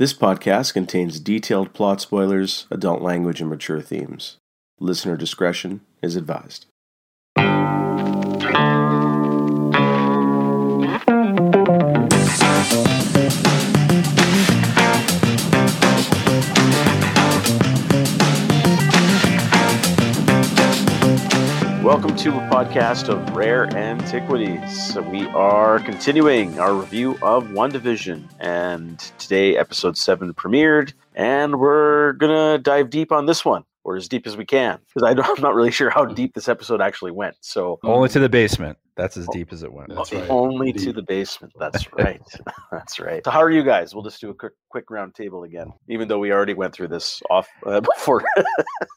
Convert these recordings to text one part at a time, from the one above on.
This podcast contains detailed plot spoilers, adult language, and mature themes. Listener discretion is advised. Welcome to a podcast of Rare Antiquities. We are continuing our review of WandaVision, and today episode 7 premiered, and we're gonna dive deep on this one, or as deep as we can, because I'm not really sure how deep this episode actually went. So Only to the basement. That's as deep as it went. That's right. only to the basement. That's right. That's right. So how are you guys? We'll just do a quick quick round table again, even though we already went through this off uh, before.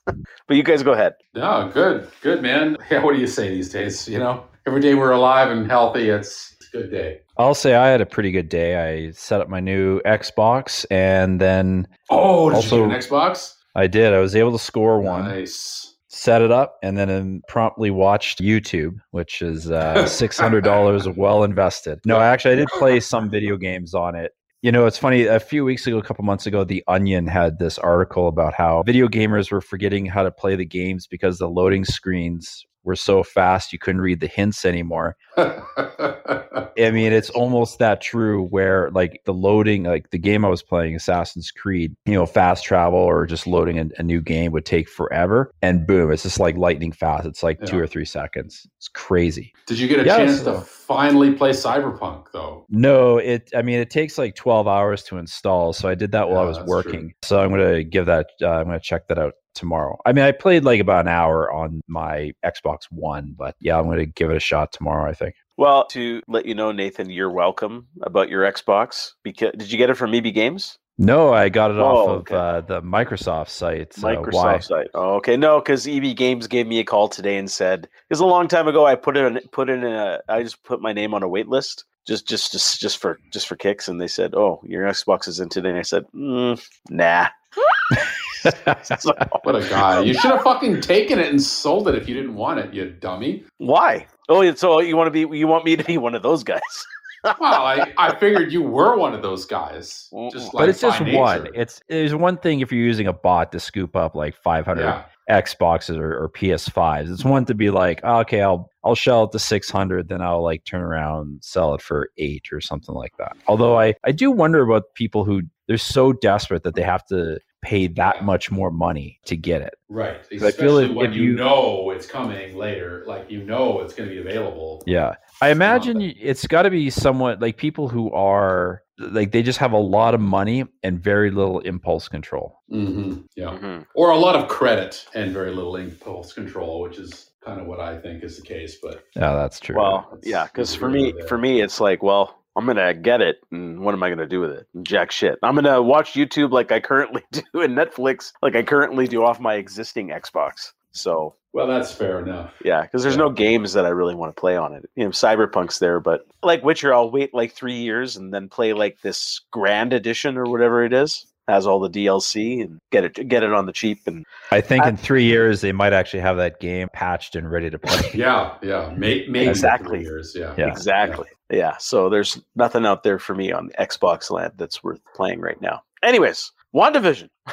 but you guys go ahead. No, good, good, man. Yeah, what do you say these days? You know, every day we're alive and healthy, it's, it's a good day. I'll say I had a pretty good day. I set up my new Xbox and then Oh, did Also- you get an Xbox? I did. I was able to score one, Nice. set it up, and then um, promptly watched YouTube, which is uh, $600 well invested. No, actually, I did play some video games on it. You know, it's funny. A few weeks ago, a couple months ago, The Onion had this article about how video gamers were forgetting how to play the games because the loading screens were so fast you couldn't read the hints anymore. I mean, it's almost that true where like the loading, like the game I was playing, Assassin's Creed, you know, fast travel or just loading a, a new game would take forever. And boom, it's just like lightning fast. It's like two or three seconds. It's crazy. did you get a Yeah, chance to finally play Cyberpunk though? No, it, I mean, it takes like 12 hours to install. So I did that while I was working. So I'm going to give that, uh, I'm going to check that out tomorrow. I mean, I played like about an hour on my Xbox One, but yeah, I'm going to give it a shot tomorrow, I think. Well, to let you know, Nathan, you're welcome about your Xbox. Because did you get it from EB Games? No, I got it off Oh, of okay. uh, the Microsoft site. Microsoft why? site. Oh, okay, no, because EB Games gave me a call today and said because a long time ago I put it in, put in a I just put my name on a wait list just just just just for just for kicks, and they said, "Oh, your Xbox is in today," and I said, mm, "Nah." So- What a guy! You should have fucking taken it and sold it if you didn't want it, you dummy. why? Oh, so you want to be you want me to be one of those guys? Well, I, I figured you were one of those guys. Just like but it's just nature. one. It's there's one thing if you're using a bot to scoop up like 500 yeah. Xboxes or, or PS5s. It's one to be like, oh, okay, I'll I'll shell it to 600, then I'll like turn around and sell it for eight or something like that. Although I I do wonder about people who they're so desperate that they have to pay that much more money to get it. Right. I feel Especially if- when if you, you- know it's coming later, like you know it's going to be available. Yeah. I imagine that. it's got to be somewhat like people who are like they just have a lot of money and very little impulse control. hmm Yeah. Mhm. Or a lot of credit and very little impulse control, which is kind of what I think is the case. But Yeah, that's true. Well, That's- yeah, because for me, bad. for me, it's like, well, I'm gonna get it, and what am I gonna do with it? Jack shit. I'm gonna watch YouTube like I currently do, and Netflix like I currently do off my existing Xbox. So well, that's fair enough. yeah, because there's Yeah. no games that I really want to play on it. You know, Cyberpunk's there, but like Witcher, I'll wait like three years and then play like this Grand Edition or whatever it is. Has all the DLC and get it get it on the cheap and I think I- in three years they might actually have that game patched and ready to play. Yeah, yeah, May, maybe Exactly. three years. Yeah, Yeah. Exactly. Yeah. So there's nothing out there for me on Xbox land that's worth playing right now. Anyways, WandaVision.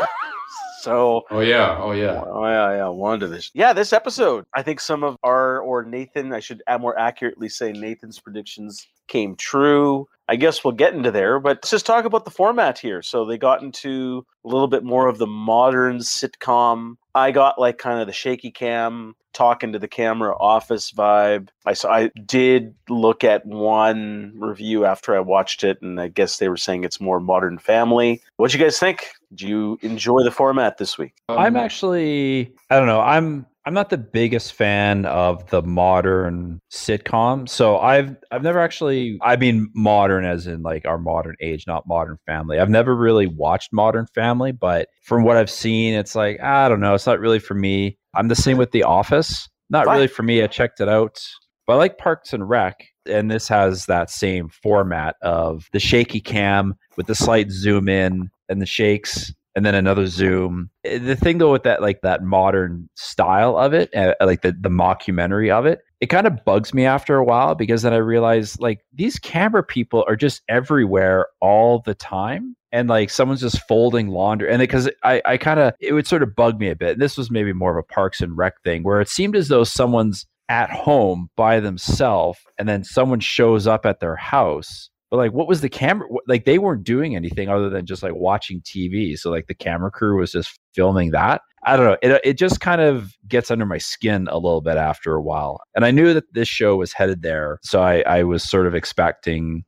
so Oh yeah, oh yeah. Oh yeah, yeah, WandaVision. Yeah, this episode, I think some of our or Nathan, I should more accurately say Nathan's predictions came true. I guess we'll get into there, but let's just talk about the format here. So they got into a little bit more of the modern sitcom. I got like kind of the shaky cam, talking to the camera office vibe. I saw I did look at one review after I watched it, and I guess they were saying it's more modern family. What'd you guys think? Do you enjoy the format this week? I'm actually I don't know. I'm I'm not the biggest fan of the modern sitcom. So I've I've never actually I mean modern as in like our modern age, not modern family. I've never really watched Modern Family, but from what I've seen, it's like I don't know, it's not really for me. I'm the same with The Office. Not really for me. I checked it out. But I like Parks and Rec, and this has that same format of the shaky cam with the slight zoom in and the shakes and then another zoom. Eh, The thing though with that like that modern style of it, uh, like the the mockumentary of it, it kind of bugs me after a while because then I realize like these camera people are just everywhere all the time. And like someone's just folding laundry. And because I, I kind of, it would sort of bug me a bit. And this was maybe more of a Parks and Rec thing where it seemed as though someone's at home by themselves and then someone shows up at their house but like what was the camera like they weren't doing anything other than just like watching tv so like the camera crew was just filming that i don't know it, it just kind of gets under my skin a little bit after a while and i knew that this show was headed there so i, I was sort of expecting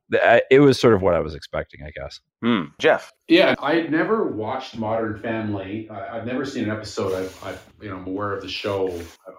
it was sort of what i was expecting i guess Hmm. Jeff. Yeah, I had never watched Modern Family. I, have never seen an episode. I've, I've, you know, I'm aware of the show.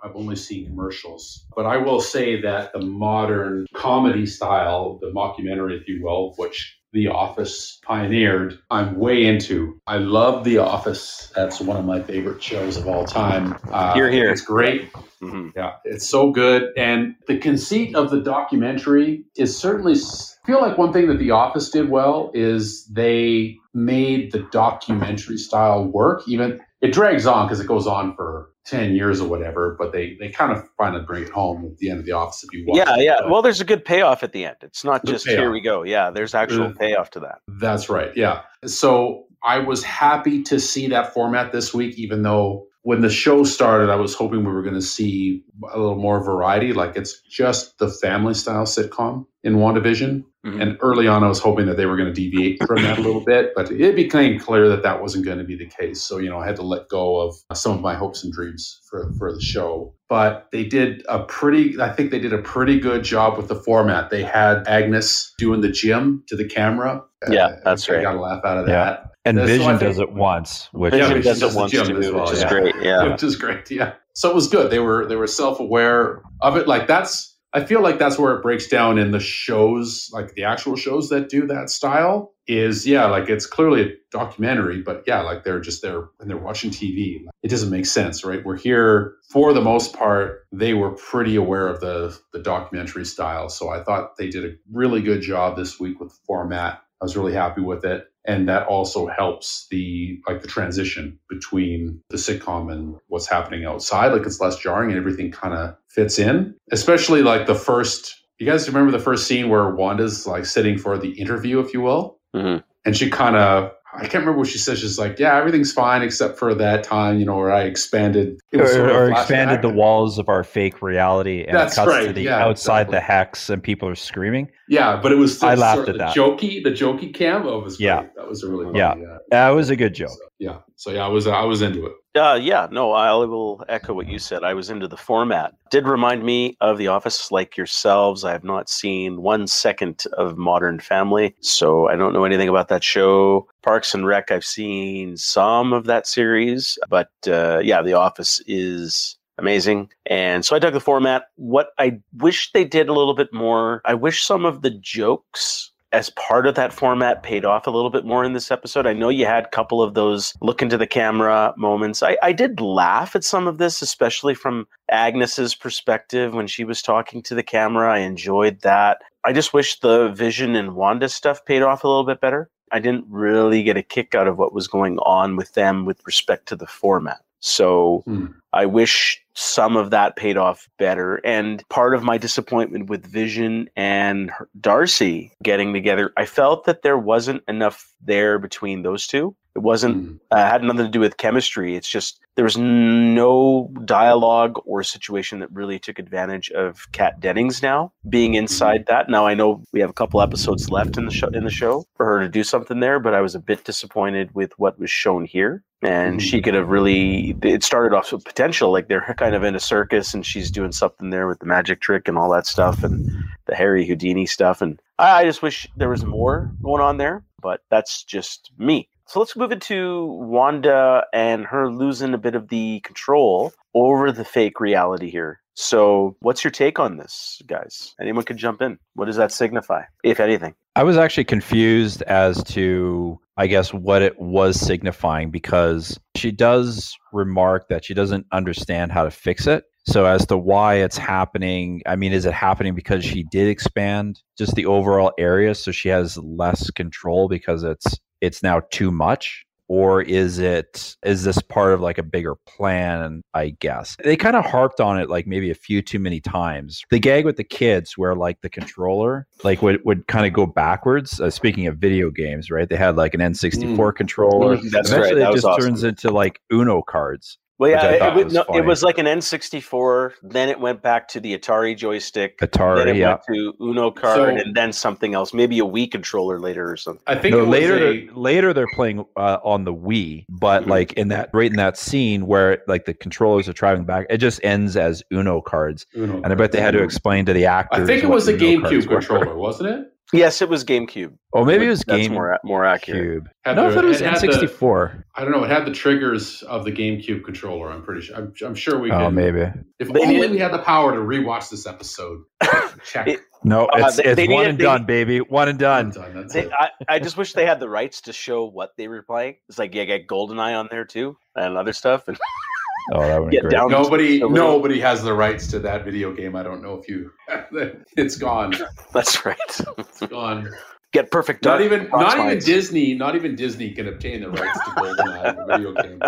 I've only seen commercials. But I will say that the modern comedy style, the mockumentary, if you will, which The Office pioneered, I'm way into. I love The Office. That's one of my favorite shows of all time. Uh, here, here. It's great. Mm-hmm. Yeah, it's so good. And the conceit of the documentary is certainly I feel like one thing that The Office did well is they made the documentary style work. Even it drags on because it goes on for 10 years or whatever, but they they kind of finally bring it home at the end of The Office if you watch Yeah, yeah. Well, there's a good payoff at the end. It's not just here we go. Yeah, there's actual uh, payoff to that. That's right. Yeah. So I was happy to see that format this week, even though when the show started, I was hoping we were going to see a little more variety. Like it's just the family style sitcom in WandaVision. Mm-hmm. And early on, I was hoping that they were going to deviate from that a little bit, but it became clear that that wasn't going to be the case. So, you know, I had to let go of some of my hopes and dreams for, for the show. But they did a pretty, I think they did a pretty good job with the format. They had Agnes doing the gym to the camera. Yeah, uh, that's right. I got a laugh out of yeah. That. And That's Vision does it once, which, yeah, does it once too, well, which is yeah. great. Yeah, which is great. Yeah. So it was good. They were they were self aware of it. Like that's I feel like that's where it breaks down in the shows, like the actual shows that do that style. Is yeah, like it's clearly a documentary, but yeah, like they're just there and they're watching TV. It doesn't make sense, right? We're here for the most part. They were pretty aware of the the documentary style, so I thought they did a really good job this week with the format. I was really happy with it and that also helps the like the transition between the sitcom and what's happening outside. Like it's less jarring and everything kind of fits in. Especially like the first you guys remember the first scene where wanda's like sitting for the interview if you will? Mm-hmm. and she kind of I can't remember what she said. She's like, "Yeah, everything's fine except for that time, you know, where I expanded or, or expanded the walls of our fake reality, and That's it cuts right. to the yeah, outside exactly. the hex, and people are screaming." Yeah, but it was I laughed at that jokey, the jokey cam. Oh, was yeah, that was a really funny, yeah. yeah, that was a good joke. So, yeah, so yeah, I was I was into it. Uh, yeah, no, I will echo what you said. I was into the format. Did remind me of The Office, like yourselves. I have not seen one second of Modern Family, so I don't know anything about that show. Parks and Rec, I've seen some of that series, but uh, yeah, The Office is amazing. And so I dug the format. What I wish they did a little bit more, I wish some of the jokes as part of that format paid off a little bit more in this episode. I know you had a couple of those look into the camera moments. I, I did laugh at some of this, especially from Agnes's perspective when she was talking to the camera. I enjoyed that. I just wish the Vision and Wanda stuff paid off a little bit better. I didn't really get a kick out of what was going on with them with respect to the format. So hmm. I wish some of that paid off better. And part of my disappointment with Vision and Darcy getting together, I felt that there wasn't enough there between those two. It wasn't mm. uh, had nothing to do with chemistry. It's just there was no dialogue or situation that really took advantage of Kat Dennings now being mm-hmm. inside mm. that. Now I know we have a couple episodes left in the show in the show for her to do something there, but I was a bit disappointed with what was shown here. And she could have really it started off with potential, like they're kind of in a circus and she's doing something there with the magic trick and all that stuff and the Harry Houdini stuff. And I, I just wish there was more going on there, but that's just me. So let's move into Wanda and her losing a bit of the control over the fake reality here. So, what's your take on this, guys? Anyone could jump in. What does that signify, if anything? I was actually confused as to, I guess, what it was signifying because she does remark that she doesn't understand how to fix it. So, as to why it's happening, I mean, is it happening because she did expand just the overall area so she has less control because it's it's now too much or is it is this part of like a bigger plan? I guess they kind of harped on it like maybe a few too many times. The gag with the kids, where like the controller like would would kind of go backwards. Uh, speaking of video games, right? They had like an N64 mm. controller. Mm, that's Eventually, right. That it just awesome. turns into like Uno cards. Well, yeah, it, it, was, no, it, was, like an N64. Then it went back to the Atari joystick. Atari, then it yeah. went to Uno card, so, and then something else, maybe a Wii controller later or something. I think no, later. A... Later, they're playing uh, on the Wii, but mm-hmm. like in that right in that scene where like the controllers are traveling back, it just ends as Uno cards. Uno and I bet they had to explain to the actors. I think it was a GameCube controller, wasn't it? Yes, it was GameCube. Oh, maybe it was That's Game more more accurate. Had no, the, I thought it was it N64. The, I don't know. It had the triggers of the GameCube controller. I'm pretty sure. I'm, I'm sure we. Oh, could, maybe. If they only we had the power to rewatch this episode. Check. It, no, it's, uh, they, it's they one and they, done, baby. One and done. One and done I, I, just wish they had the rights to show what they were playing. It's like yeah, get GoldenEye on there too and other stuff. And Oh, that would be great. Nobody, nobody has the rights to that video game. I don't know if you. it's gone. That's right. It's gone get perfect. Not even not even Disney. Not even Disney can obtain the rights to GoldenEye, video game.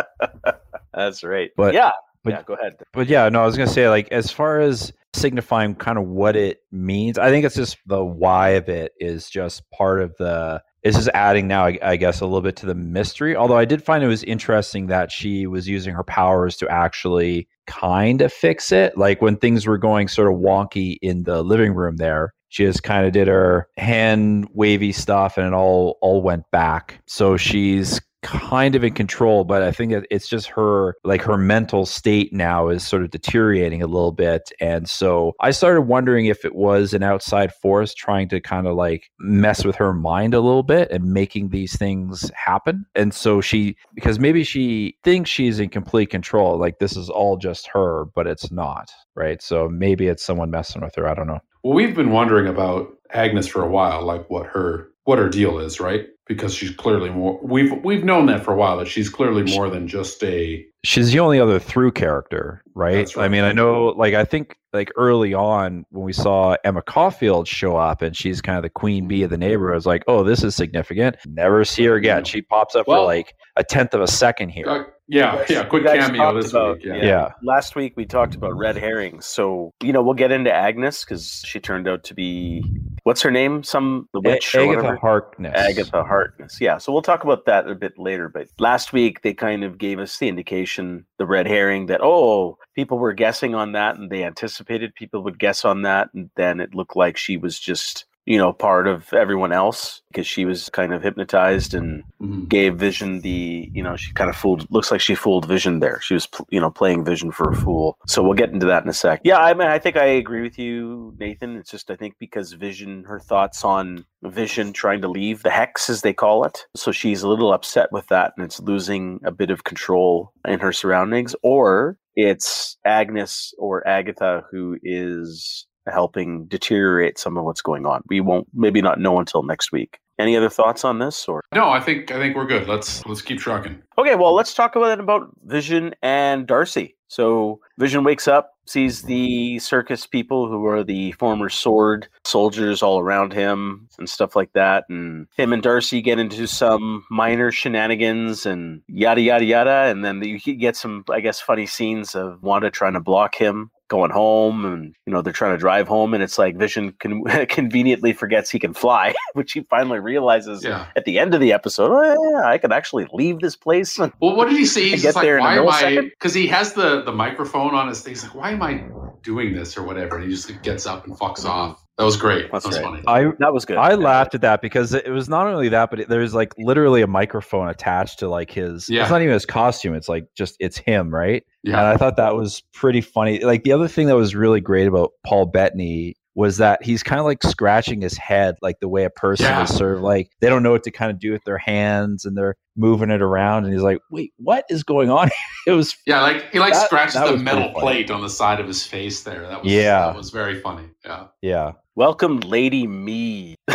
That's right. But yeah, but, yeah. Go ahead. But yeah, no, I was gonna say like as far as signifying kind of what it means, I think it's just the why of it is just part of the. It's just adding now, I, I guess, a little bit to the mystery. Although I did find it was interesting that she was using her powers to actually kind of fix it. Like when things were going sort of wonky in the living room there, she just kind of did her hand wavy stuff and it all all went back so she's kind of in control but i think it's just her like her mental state now is sort of deteriorating a little bit. And so i started wondering if it was an outside force trying to kind of like mess with her mind a little bit and making these things happen. And so she because maybe she thinks she's in complete control like this is all just her but it's not right? So maybe it's someone messing with her i don't know. Well, we've been wondering about Agnes for a while, like what her what her deal is, right? Because she's clearly more. We've we've known that for a while that she's clearly more than just a. She's the only other through character, right? right? I mean, I know, like, I think like early on when we saw Emma Caulfield show up and she's kind of the queen bee of the mm-hmm. neighborhood, I was like, oh, this is significant. Never see her again. She pops up well, for like a tenth of a second here. Uh, Yeah, yeah, quick cameo this about, week. Yeah. yeah. Last week we talked about red herrings. So, you know, we'll get into Agnes because she turned out to be what's her name? Some the witch. A- Agatha Harkness. Agatha Harkness. Yeah. So we'll talk about that a bit later. But last week they kind of gave us the indication, the red herring, that oh, people were guessing on that and they anticipated people would guess on that. And then it looked like she was just you know, part of everyone else because she was kind of hypnotized and mm-hmm. gave Vision the, you know, she kind of fooled, looks like she fooled Vision there. She was, you know, playing Vision for a fool. So we'll get into that in a sec. Yeah, I mean, I think I agree with you, Nathan. It's just, I think because Vision, her thoughts on Vision trying to leave the hex, as they call it. So she's a little upset with that and it's losing a bit of control in her surroundings. Or it's Agnes or Agatha who is helping deteriorate some of what's going on. We won't maybe not know until next week. Any other thoughts on this or No, I think I think we're good. Let's let's keep trucking. Okay, well, let's talk about it about Vision and Darcy. So, Vision wakes up, sees the circus people who are the former sword soldiers all around him and stuff like that and him and Darcy get into some minor shenanigans and yada yada yada and then you get some I guess funny scenes of Wanda trying to block him going home and you know they're trying to drive home and it's like vision con- conveniently forgets he can fly which he finally realizes yeah. at the end of the episode oh yeah i could actually leave this place and, well what did he say he's get like, there why am i because he has the the microphone on his thing he's like why am i doing this or whatever? And he just gets up and fucks off that was great. That's that was right. funny. I that was good. I laughed at that because it was not only that, but it, there's like literally a microphone attached to like his. Yeah. It's not even his costume. It's like just it's him, right? Yeah. And I thought that was pretty funny. Like the other thing that was really great about Paul Bettany was that he's kind of like scratching his head, like the way a person yeah. is sort of like they don't know what to kind of do with their hands and they're moving it around, and he's like, "Wait, what is going on?" it was yeah, like he like that, scratches that the metal plate on the side of his face there. That was yeah, that was very funny. Yeah, yeah. Welcome, Lady Me.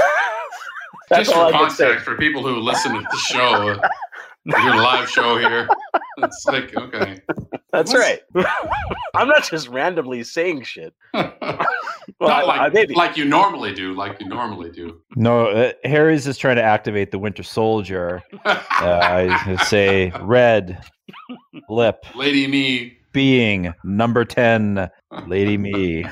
Just for context, for people who listen to the show, we're a live show here. It's like okay. That's What? right. I'm not just randomly saying shit. Well, Not like, I- maybe. like you normally do, like you normally do. No, uh, Harry's just trying to activate the Winter Soldier. Uh, I say red lip Lady me. being number ten, Lady Me.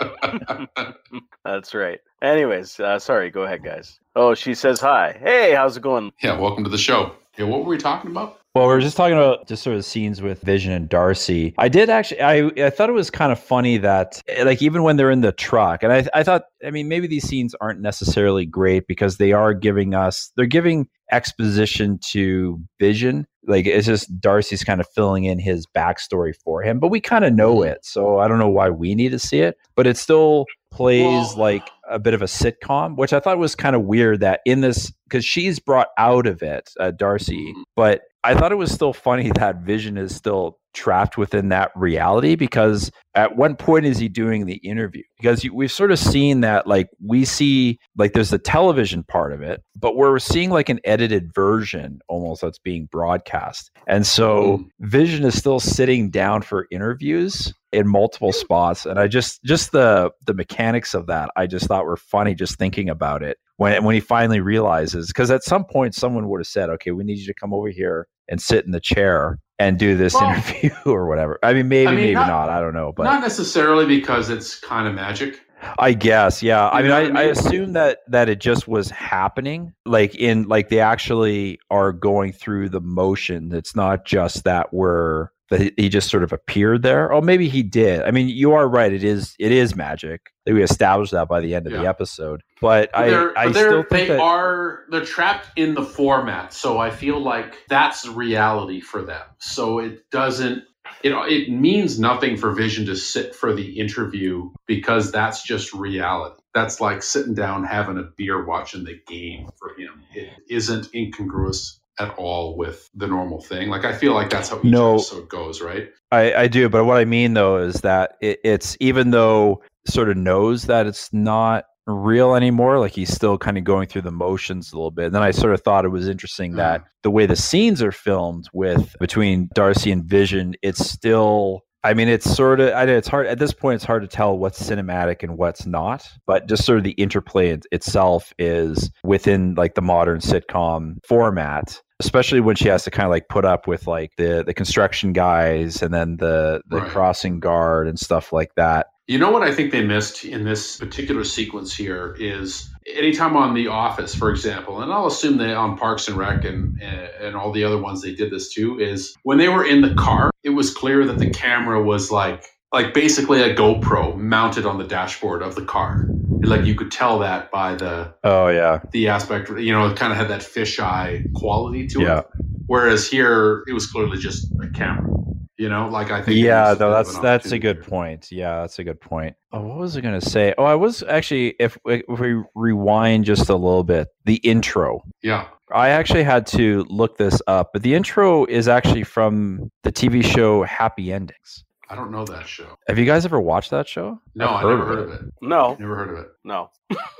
That's right. Anyways, uh, sorry. Go ahead, guys. Oh, she says hi. Hey, how's it going? yeah, welcome to the show. Yeah, what were we talking about? Well, we are just talking about just sort of scenes with Vision and Darcy. I did actually, I, I thought it was kind of funny that, like, even when they're in the truck, and I, I thought, I mean, maybe these scenes aren't necessarily great because they are giving us, they're giving exposition to Vision. Like, it's just Darcy's kind of filling in his backstory for him, but we kind of know it. So I don't know why we need to see it, but it still plays Well- like a bit of a sitcom, which I thought was kind of weird that in this, because she's brought out of it, uh, Darcy, Mhm. but I thought it was still funny that Vision is still trapped within that reality because at one point is he doing the interview? Because you, we've sort of seen that, like, we see, like, there's the television part of it, but we're seeing like an edited version almost that's being broadcast. And so Mm. Vision is still sitting down for interviews in multiple spots and i just just the the mechanics of that i just thought were funny just thinking about it when when he finally realizes because at some point someone would have said okay we need you to come over here and sit in the chair and do this Well- interview or whatever i mean maybe I mean, maybe not- not, i don't know but Not necessarily because it's kind of magic. I guess, yeah. I mean, I, I I mean? assume that that it just was happening, like in like they actually are going through the motion. It's not just that we're that he- just sort of appeared there. Oh, maybe he did. I mean, you are right. It is it is magic. We established that by the end of the episode. But, But I I but still think they that are they're trapped in the format, so I feel like that's reality for them. So it doesn't know it means nothing for Vision to sit for the interview because that's just reality. That's like sitting down having a beer watching the game for him. It isn't incongruous at all with the normal thing. Like I feel like that's how each No. episode goes, right? I, I do, but what I mean though is that it, it's even though sort of knows that it's not real anymore, like he's still kind of going through the motions a little bit. And then I sort of thought it was interesting that mm. the way the scenes are filmed with between Darcy and Vision, it's still. I mean, it's sort of. I know it's hard at this point. It's hard to tell what's cinematic and what's not. But just sort of the interplay it- itself is within like the modern sitcom format especially when she has to kind of like put up with like the the construction guys and then the the Right. crossing guard and stuff like that. You know what I think they missed in this particular sequence here is anytime on The Office, for example, and I'll assume that on Parks and Rec and and all the other ones they did this too, is when they were in the car, it was clear that the camera was like like basically a GoPro mounted on the dashboard of the car. Like you could tell that by the Oh yeah, the aspect, you know, it kind of had that fisheye quality to Yeah. it. Whereas here, it was clearly just a camera. You know, like I think. yeah. missed a No, that's that's a good there. point. Yeah, that's a good point. Oh, what was I gonna say? Oh, I was actually if if we rewind just a little bit, the intro. Yeah. I actually had to look this up, but the intro is actually from the TV show Happy Endings. I don't know that show. Have you guys ever watched that show? No, I've I never heard of it. No, Never heard of it. no.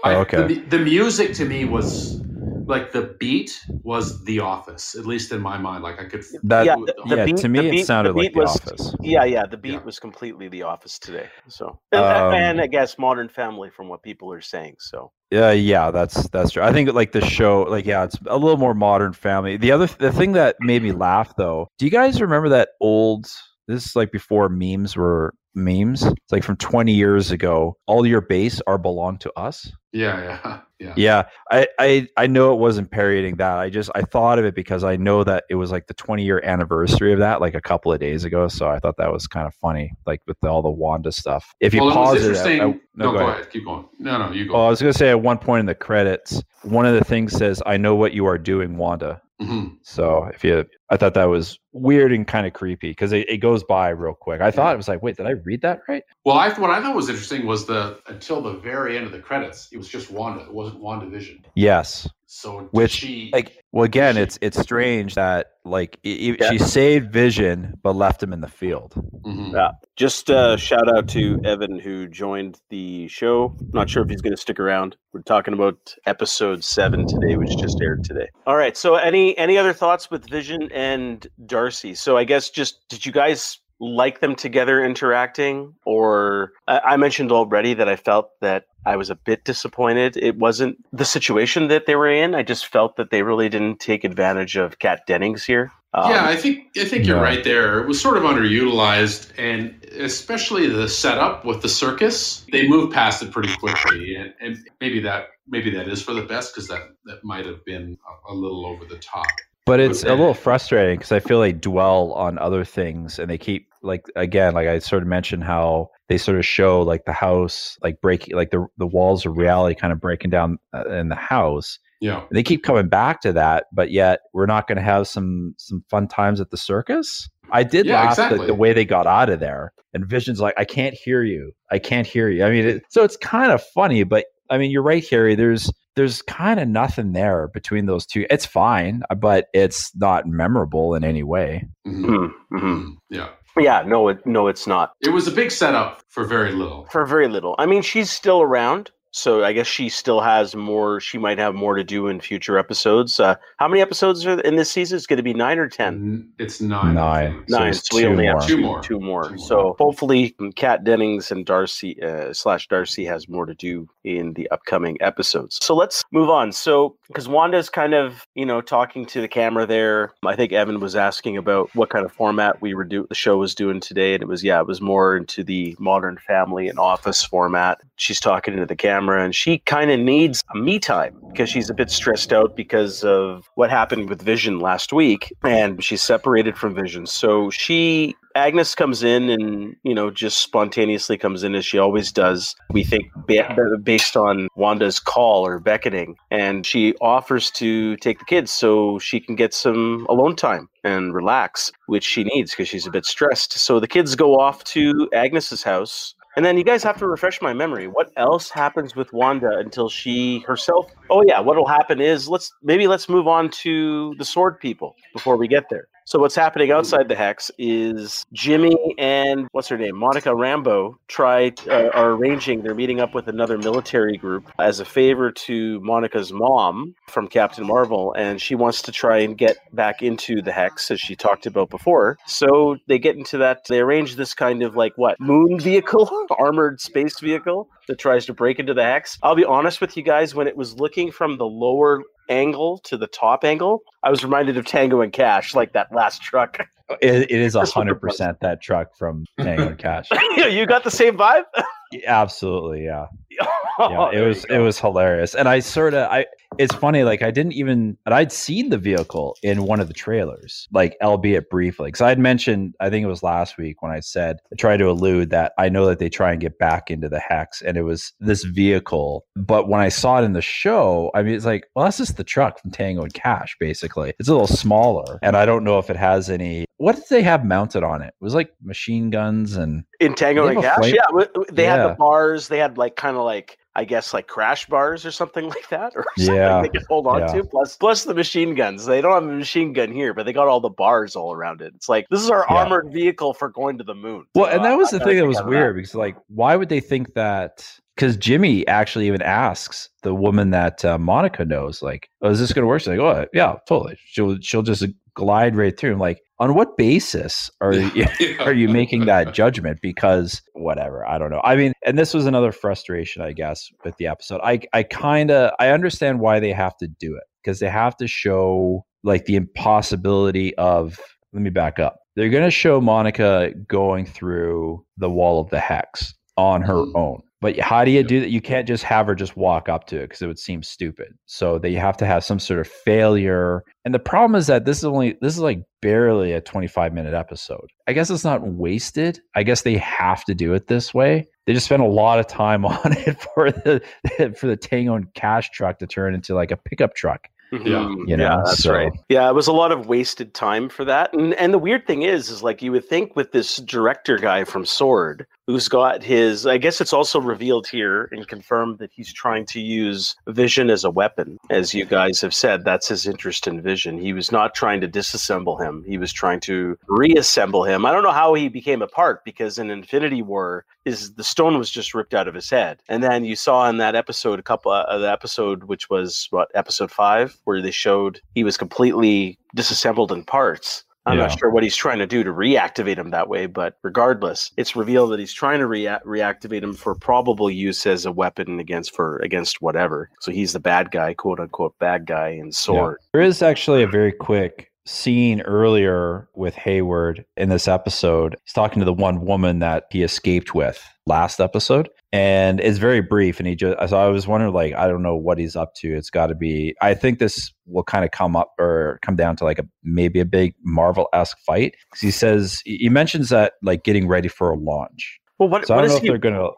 I- Oh, okay. The, the music to me was like the beat was The Office, at least in my mind. Like I could. That Yeah, the- the- yeah, beat- to me the it beat- sounded the like beat The was- Office. Yeah, yeah. The beat Yeah. was completely The Office today. So, Um, and I guess Modern Family from what people are saying. So, Yeah, yeah, that's that's true. I think like the show, like yeah, it's a little more modern family. The other the thing that made me laugh though, do you guys remember that old? This is like before memes were memes. It's like from 20 years ago. All your base are belong to us. Yeah, yeah, yeah. Yeah, I, I I know it wasn't parodying that. I just I thought of it because I know that it was like the 20 year anniversary of that, like a couple of days ago. So I thought that was kind of funny, like with all the Wanda stuff. If you well, pause it, interesting. I- no, go, go ahead. Keep going. No, no, you go. Well, I was going to say at one point in the credits, one of the things says, "I know what you are doing, Wanda." Mhm. So if you, I thought that was weird and kind of creepy because it, it goes by real quick. I thought it was like, wait, did I read that right? Well, I what I thought was interesting was the until the very end of the credits, it was just Wanda. It wasn't WandaVision. Yes. So Which, she like, well, again, she- it's it's strange that like Yeah. she saved Vision but left him in the field. Mhm. Yeah. Just uh, shout out to Evan who joined the show. Not sure if he's going to stick around. We're talking about episode seven today, which just aired today. All right. So, any any other thoughts with Vision and Darcy? So, I guess just did you guys like them together interacting, or I, I mentioned already that I felt that I was a bit disappointed. It wasn't the situation that they were in. I just felt that they really didn't take advantage of Kat Dennings here. Um, yeah, I think I think you're No. right there. It was sort of underutilized, and especially the setup with the circus, they moved past it pretty quickly, and, and maybe that maybe that is for the best because that that might have been a, a little over the top. But it's a little frustrating because I feel they dwell on other things and they keep like again, like I sort of mentioned how they sort of show like the house like breaking like the the walls of reality kind of breaking down uh, in the house. Yeah, they keep coming back to that, but yet we're not going to have some some fun times at the circus. I did Yeah, laugh exactly. at the way they got out of there, and Vision's like, "I can't hear you. I can't hear you." I mean, it, so it's kind of funny, but I mean, you're right, Harry. There's there's kind of nothing there between those two. It's fine, but it's not memorable in any way. Mhm. mhm, mhm. Mhm. yeah. Yeah, no, it, no, it's not. It was a big setup for very little. For very little. I mean, she's still around, so I guess she still has more. She might have more to do in future episodes. Uh, how many episodes are in this season? It's going to be nine or ten. It's nine. I Nine. So So we two only more. have Two more. Two more. Two more. So hopefully, Kat Dennings and Darcy uh, slash Darcy has more to do in the upcoming episodes. So let's move on. So because Wanda's kind of you know talking to the camera there. I think Evan was asking about what kind of format we were do the show was doing today, and it was yeah, it was more into the Modern Family and Office format. She's talking into the camera, and she kind of needs a me time because she's a bit stressed out because of what happened with Vision last week, and she's separated from Vision. So she Agnes comes in and you know just spontaneously comes in as she always does. We think ba- based on Wanda's call or beckoning, and she offers to take the kids so she can get some alone time and relax, which she needs because she's a bit stressed. So the kids go off to Agnes's house. And then you guys have to refresh my memory. What else happens with Wanda until she herself? Oh yeah, what'll happen is let's maybe let's move on to the sword people before we get there. So what's happening outside the hex is Jimmy and what's her name, Monica Rambo, try uh, are arranging. They're meeting up with another military group as a favor to Monica's mom from Captain Marvel, and she wants to try and get back into the hex as she talked about before. So they get into that. They arrange this kind of like what moon vehicle, armored space vehicle that tries to break into the hex. I'll be honest with you guys, when it was looking from the lower angle to the top angle, I was reminded of Tango and Cash, like that last truck. It, it is That's what it hundred percent that truck from Tango and Cash. you got the same vibe? Absolutely, yeah. Oh, Oh, yeah, it was it was hilarious, and I sort of I. It's funny, like I didn't even, and I'd seen the vehicle in one of the trailers, like albeit briefly, because I had mentioned, I think it was last week when I said I tried to allude that I know that they try and get back into the hex, and it was this vehicle. But when I saw it in the show, I mean, it's like, well, that's just the truck from Tango and Cash, basically. It's a little smaller, and I don't know if it has any. What did they have mounted on it? It was like machine guns and in Tango and Cash. flame- Yeah, they had the bars. They had like kind of like I guess like crash bars or something like that, or something Yeah, they could hold on yeah. to. Plus, plus the machine guns. They don't have a machine gun here, but they got all the bars all around it. It's like this is our Yeah. armored vehicle for going to the moon. Well, So, and that was the I thing that was weird because, like, why would they think that? Because Jimmy actually even asks the woman that uh, Monica knows, like, "Oh, is this going to work?" She's like, "Oh, yeah, totally. She'll she'll just glide right through." I'm like, on what basis are you are you making that judgment? Because whatever, I don't know. I mean, and this was another frustration, I guess, with the episode. I I kind of I understand why they have to do it because they have to show like the impossibility of. Let me back up. They're going to show Monica going through the wall of the hex on her Mhm. own. But how do you do that? You can't just have her just walk up to it because it would seem stupid. So that you have to have some sort of failure. And the problem is that this is only this is like barely a 25 minute episode. I guess it's not wasted. I guess they have to do it this way. They just spent a lot of time on it for the for the Tango and Cash truck to turn into like a pickup truck. Mhm. You know, yeah, that's so- right. Yeah, it was a lot of wasted time for that. And and the weird thing is, is like you would think with this director guy from Sword, who's got his. I guess it's also revealed here and confirmed that he's trying to use Vision as a weapon. As you guys have said, that's his interest in Vision. He was not trying to disassemble him, he was trying to reassemble him. I don't know how he became a part because in Infinity War, is the stone was just ripped out of his head. And then you saw in that episode, a couple of uh, the episode, which was what episode five, where they showed he was completely disassembled in parts. I'm Yeah. not sure what he's trying to do to reactivate him that way, but regardless, it's revealed that he's trying to rea- reactivate him for probable use as a weapon against for against whatever. So he's the bad guy, quote unquote bad guy in sword. There is actually a very quick scene earlier with Hayward in this episode. He's talking to the one woman that he escaped with last episode. And it's very brief. And he just, so I was wondering, like, I don't know what he's up to. It's got to be, I think this will kind of come up or come down to like a maybe a big Marvel esque fight. 'Cause he says, he mentions that like getting ready for a launch. Well, what, So I don't know is if he? they're going to,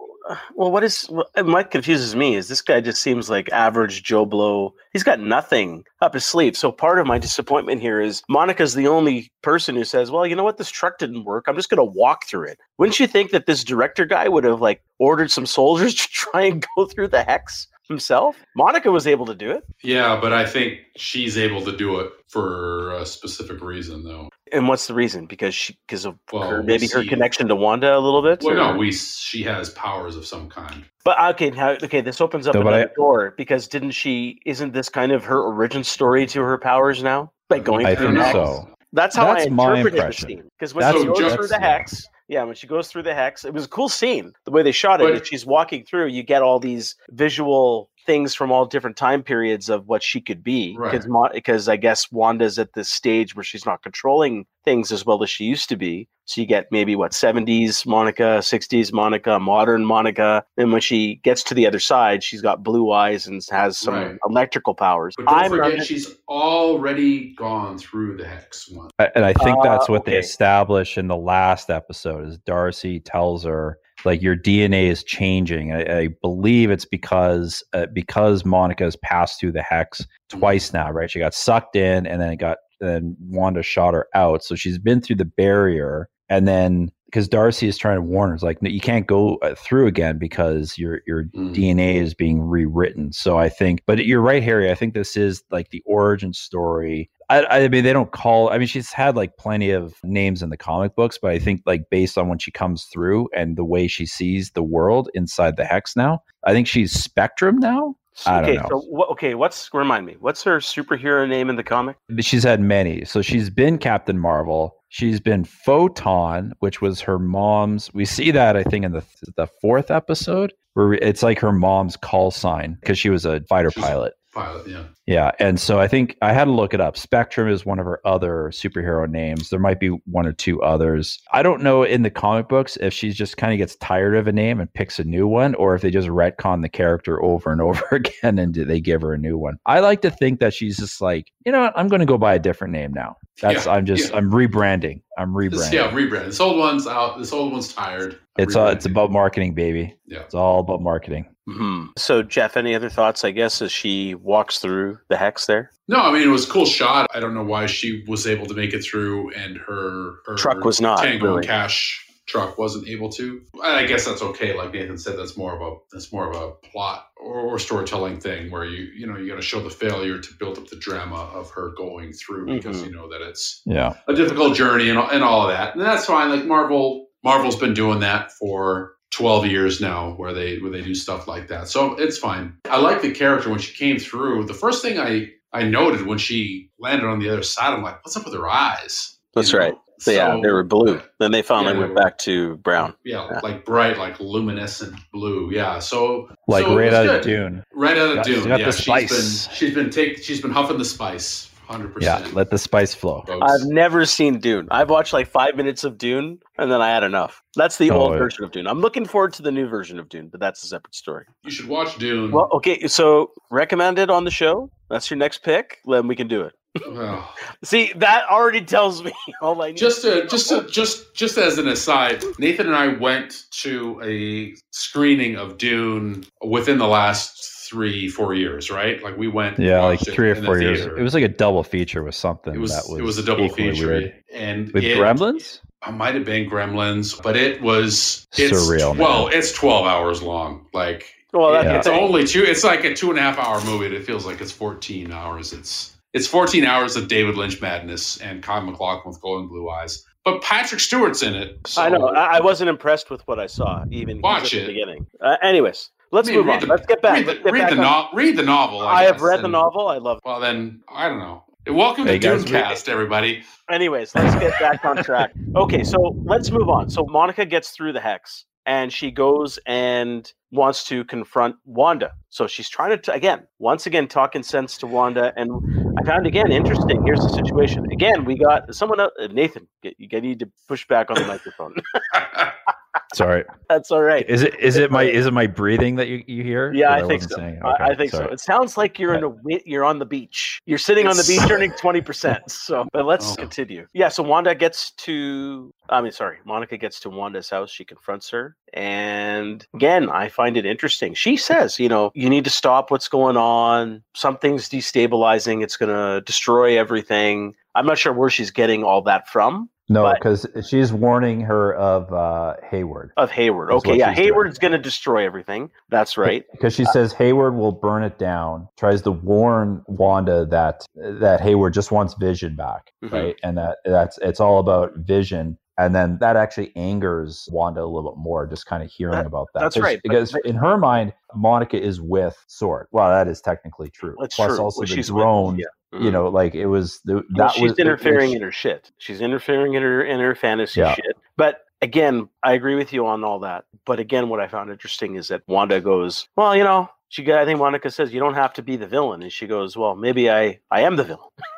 Well, what is what confuses me is this guy just seems like average Joe Blow. He's got nothing up his sleeve. So part of my disappointment here is Monica's the only person who says, "Well, you know what? This truck didn't work. I'm just going to walk through it." Wouldn't you think that this director guy would have like ordered some soldiers to try and go through the hex himself? Monica was able to do it. Yeah, but I think she's able to do it for a specific reason, though. And what's the reason? Because she because of Well, her, we maybe her connection to Wanda a little bit. Well, or- no, we she has powers of some kind. But okay, now okay, this opens up No, another I- door because didn't she? Isn't this kind of her origin story to her powers now? By going I through think the hex? so. That's how That's I my interpreted the impression. scene. Because when That's- she goes through the yeah. hex, yeah, when she goes through the hex, it was a cool scene. The way they shot it, But- she's walking through, you get all these visual things from all different time periods of what she could be. Right. Because because I guess Wanda's at this stage where she's not controlling things as well as she used to be. So you get maybe what 70s Monica, 60s Monica, modern Monica, and when she gets to the other side, she's got blue eyes and has some Right. electrical powers. But don't I'm forget, not- she's already gone through the hex one, And I think that's Uh, what they okay. established in the last episode is Darcy tells her like your DNA is changing. I, I believe it's because uh, because Monica has passed through the hex twice now, right? She got sucked in and then it got then Wanda shot her out. So she's been through the barrier and then because Darcy is trying to warn her, it's like no, you can't go uh, through again because your your Mm. DNA is being rewritten. So I think, but you're right, Harry. I think this is like the origin story. I, I mean, they don't call. I mean, she's had like plenty of names in the comic books, but I think like based on when she comes through and the way she sees the world inside the hex now, I think she's Spectrum now. I don't okay, know. so what, okay, what's remind me? What's her superhero name in the comic? She's had many. So she's been Captain Marvel. She's been Photon, which was her mom's. We see that I think in the the fourth episode where it's like her mom's call sign because she was a fighter She's- pilot. Pilot, yeah. Yeah, and so I think I had to look it up. Spectrum is one of her other superhero names. There might be one or two others. I don't know in the comic books if she just kind of gets tired of a name and picks a new one, or if they just retcon the character over and over again and they give her a new one. I like to think that she's just like, you know what, I'm going to go by a different name now. That's Yeah, I'm just yeah. I'm rebranding. I'm This, rebranding. yeah, rebrand. This old one's out. This old one's tired. I'm It's all, it's about marketing, baby. Yeah. It's all about marketing. Hmm. So, Jeff, any other thoughts? I guess as she walks through the hex there, No, I mean it was a cool shot. I don't know why she was able to make it through and her, her Truck was not, Tango really. and Cash truck wasn't able to. I guess that's okay. Like Nathan said, that's more of a that's more of a plot or, or storytelling thing where you you know you got to show the failure to build up the drama of her going through because Mhm. you know that it's Yeah. a difficult journey and, all- and all of that. And that's fine. Like Marvel, Marvel's been doing that for 12 years now where they where they do stuff like that. So it's fine. I like the character when she came through. The first thing I I noted when she landed on the other side, I'm like, what's up with her eyes? That's You know? right. So, yeah, they were blue. Then they finally Yeah, went were. back to brown. Yeah, Yeah. like bright, like luminescent blue. Yeah. So Like so it right out good. of Dune. Right out of Got- she's Dune. got yeah, the she's spice. been she's been take she's been huffing the spice. 100%. Yeah. Let the spice flow. I've never seen Dune. I've watched like five minutes of Dune, and then I had enough. That's the Oh, old yeah. version of Dune. I'm looking forward to the new version of Dune, but that's a separate story. You should watch Dune. Well, okay, so recommended on the show. That's your next pick. Then we can do it. Well, See, that already tells me all I need. just to, just to, just just as an aside, Nathan and I went to a screening of Dune within the last three four years, right? Like we went, Yeah, like three or in the four years. It was like a double feature with something it was that was it was a double feature, weird. and with it- Gremlins. it might have been Gremlins, but it was it's, Surreal, Well, man. it's twelve hours long. Like Well, that's Yeah. it's only two. It's like a two and a half hour movie. and It feels like it's fourteen hours. It's it's fourteen hours of David Lynch madness and Kyle MacLachlan with golden blue eyes. But Patrick Stewart's in it. So I know. I, I wasn't impressed with what I saw, even Watch at it. the beginning. Uh, anyways, let's I mean, move on. the- let's get back. Read the, get read back the, no, read the novel. I have guess, read the novel. I love. It. Well, then I don't know. Welcome Hey, to guys, read- Doomcast, everybody. Anyways, let's get back on track. Okay, so let's move on. So Monica gets through the hex and she goes and wants to confront Wanda. So she's trying to, again, once again, talking sense to Wanda. And I found again interesting. Here's the situation. Again, we got someone, else, Nathan, you need to push back on the microphone. Sorry. That's all right. Is it is it my is it my breathing that you, you hear? Yeah, That I think so. I- Okay, I think sorry. so. It sounds like you're in a you're on the beach. You're sitting on the beach earning twenty percent. So, but let's Oh. continue. Yeah. So Wanda gets to. I mean, sorry, Monica gets to Wanda's house. She confronts her, and again, I find it interesting. She says, you know, you need to stop what's going on. Something's destabilizing. It's going to destroy everything. I'm not sure where she's getting all that from. No, because she's warning her of uh, Hayward. Of Hayward. Okay, yeah. Hayward's going to destroy everything. That's right. Because she says Hayward will burn it down. Tries to warn Wanda that that Hayward just wants Vision back, Mhm. right? And that that's it's all about Vision. And then that actually angers Wanda a little bit more, just kind of hearing That- about that. That's right, but- Because in her mind, Monica is with Sword. Well, that is technically true. That's Plus, true. also Well, the she's with- yeah. You mm-hmm. know, like it was the, that Well, she's was interfering which- in her shit. She's interfering in her in her fantasy Yeah. shit. But again, I agree with you on all that. But again, what I found interesting is that Wanda goes, "Well, you know." She, got- I think Monica says, "You don't have to be the villain," and she goes, "Well, maybe I, I am the villain."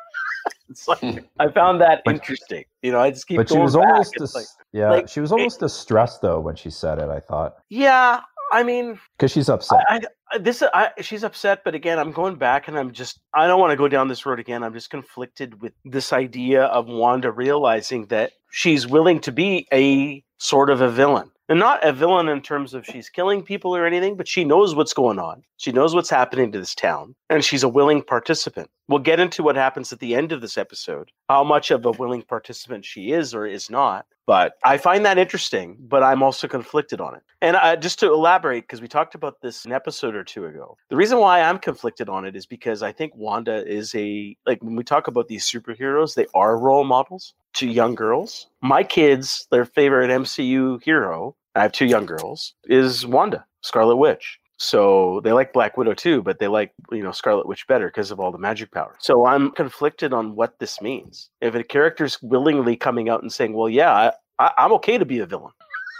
it's like hmm. I found that But- interesting. You know, I just keep but she going was back. almost dis- like, yeah, like, she was almost distressed though when she said it. I thought yeah. I mean, because she's upset. I, I this I, she's upset, but again, I'm going back and I'm just I don't want to go down this road again. I'm just conflicted with this idea of Wanda realizing that she's willing to be a sort of a villain. And not a villain in terms of she's killing people or anything, but she knows what's going on. She knows what's happening to this town, and she's a willing participant. We'll get into what happens at the end of this episode, how much of a willing participant she is or is not. But I find that interesting, but I'm also conflicted on it. And uh, just to elaborate, because we talked about this an episode or two ago, the reason why I'm conflicted on it is because I think Wanda is a, like when we talk about these superheroes, they are role models to young girls. My kids, their favorite MCU hero, I have two young girls, is Wanda, Scarlet Witch. So they like Black Widow too, but they like, you know, Scarlet Witch better because of all the magic power. So I'm conflicted on what this means. If a character's willingly coming out and saying, well, yeah, I, I'm okay to be a villain.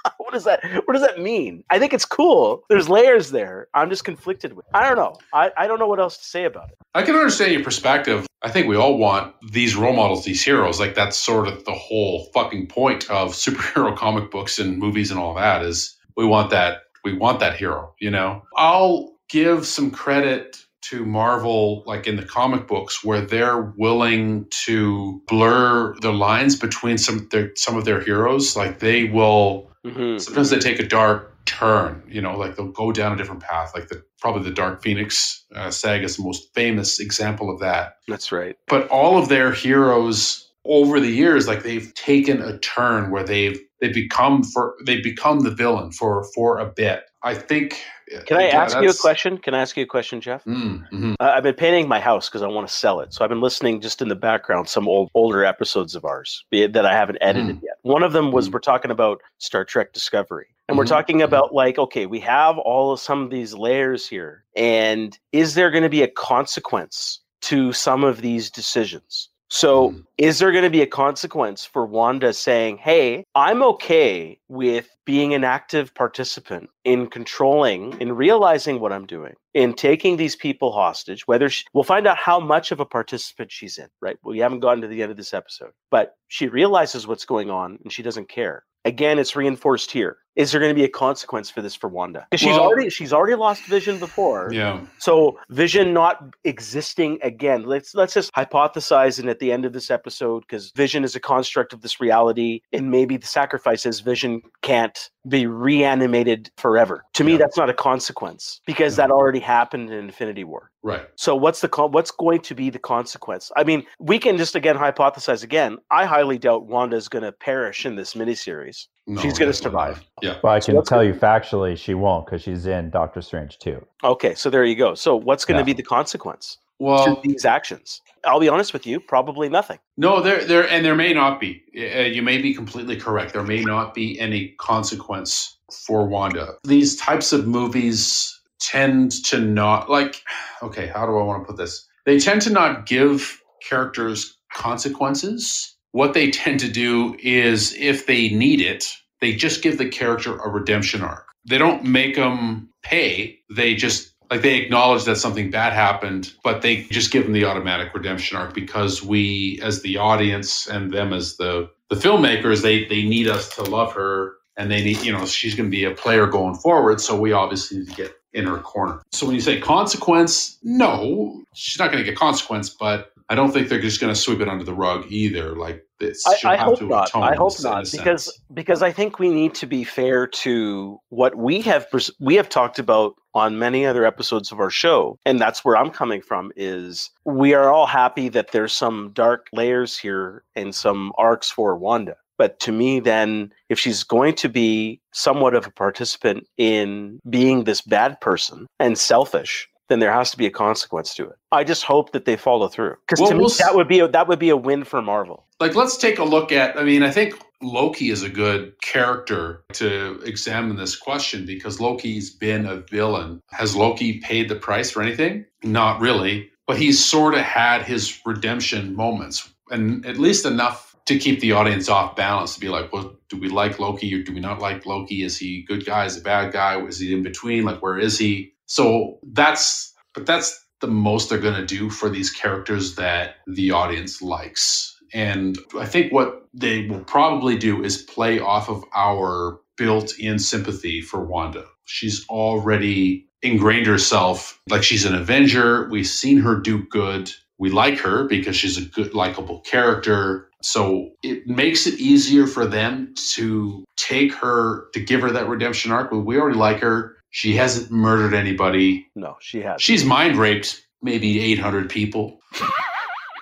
what does that what does that mean? I think it's cool. There's layers there. I'm just conflicted with. I don't know. I, I don't know what else to say about it. I can understand your perspective. I think we all want these role models, these heroes. Like that's sort of the whole fucking point of superhero comic books and movies and all that is we want that we want that hero, you know. I'll give some credit to Marvel like in the comic books where they're willing to blur the lines between some of their some of their heroes. Like they will Mhm. sometimes they take a dark turn you know like they'll go down a different path like the probably the dark phoenix uh, saga is the most famous example of that That's right. but all of their heroes over the years like they've taken a turn where they've they become for they become the villain for for a bit i think Can I yeah, ask you a question? Can I ask you a question, Jeff? Mm, mhm. Uh, I've been painting my house because I want to sell it. So I've been listening just in the background some old older episodes of ours that I haven't edited yet. One of them was Mm. we're talking about Star Trek Discovery. And we're Mhm. talking about like, okay, we have all of some of these layers here. And is there going to be a consequence to some of these decisions? So Mhm. is there going to be a consequence for Wanda saying, "Hey, I'm okay with being an active participant in controlling, in realizing what I'm doing, in taking these people hostage." Whether she, we'll find out how much of a participant she's in, right? We haven't gotten to the end of this episode, but she realizes what's going on and she doesn't care. Again, it's reinforced here. Is there going to be a consequence for this for Wanda? Because she's Well- already she's already lost Vision before. Yeah. So Vision not existing again. Let's let's just hypothesize, and at the end of this episode, because Vision is a construct of this reality, and maybe the sacrifice is Vision can't be reanimated forever. To me, Yeah. that's not a consequence because that already happened in Infinity War. Right. So what's the con- what's going to be the consequence? I mean, we can just again hypothesize again. I highly doubt Wanda is going to perish in this miniseries. No, She's gonna survive. not. Yeah. Well, I can let's tell go- you factually she won't because she's in Doctor Strange too. Okay, so there you go. So what's going to Yeah. be the consequence Well, to these actions? I'll be honest with you, probably nothing. No, there, there, and there may not be. Uh, you may be completely correct. There may not be any consequence for Wanda. These types of movies tend to not like. Okay, how do I want to put this? They tend to not give characters consequences. What they tend to do is, if they need it, they just give the character a redemption arc. They don't make them pay. They just like they acknowledge that something bad happened, but they just give them the automatic redemption arc because we, as the audience, and them as the the filmmakers, they they need us to love her, and they need you know she's going to be a player going forward. So we obviously need to get in her corner. So when you say consequence, no, she's not going to get consequence, but I don't think they're just going to sweep it under the rug either. Like this, I, she'll I have hope to not. atone I hope not sense. because because I think we need to be fair to what we have pres- we have talked about on many other episodes of our show, and that's where I'm coming from. Is we are all happy that there's some dark layers here and some arcs for Wanda. But to me, then, if she's going to be somewhat of a participant in being this bad person and selfish, then there has to be a consequence to it. I just hope that they follow through because Well, to me, we'll that would be a, that would be a win for Marvel. like let's take a look at i mean i think loki is a good character to examine this question because loki's been a villain has loki paid the price for anything not really but he's sort of had his redemption moments and at least enough to keep the audience off balance to be like well do we like loki or do we not like loki is he a good guy is he a bad guy is he in between like where is he so that's but that's the most they're going to do for these characters that the audience likes. And I think what they will probably do is play off of our built in sympathy for Wanda. She's already ingrained herself like she's an Avenger. We've seen her do good. We like her because she's a good, likable character. So it makes it easier for them to take her, to give her that redemption arc. But we already like her. She hasn't murdered anybody. No, she hasn't. She's mind raped maybe 800 people.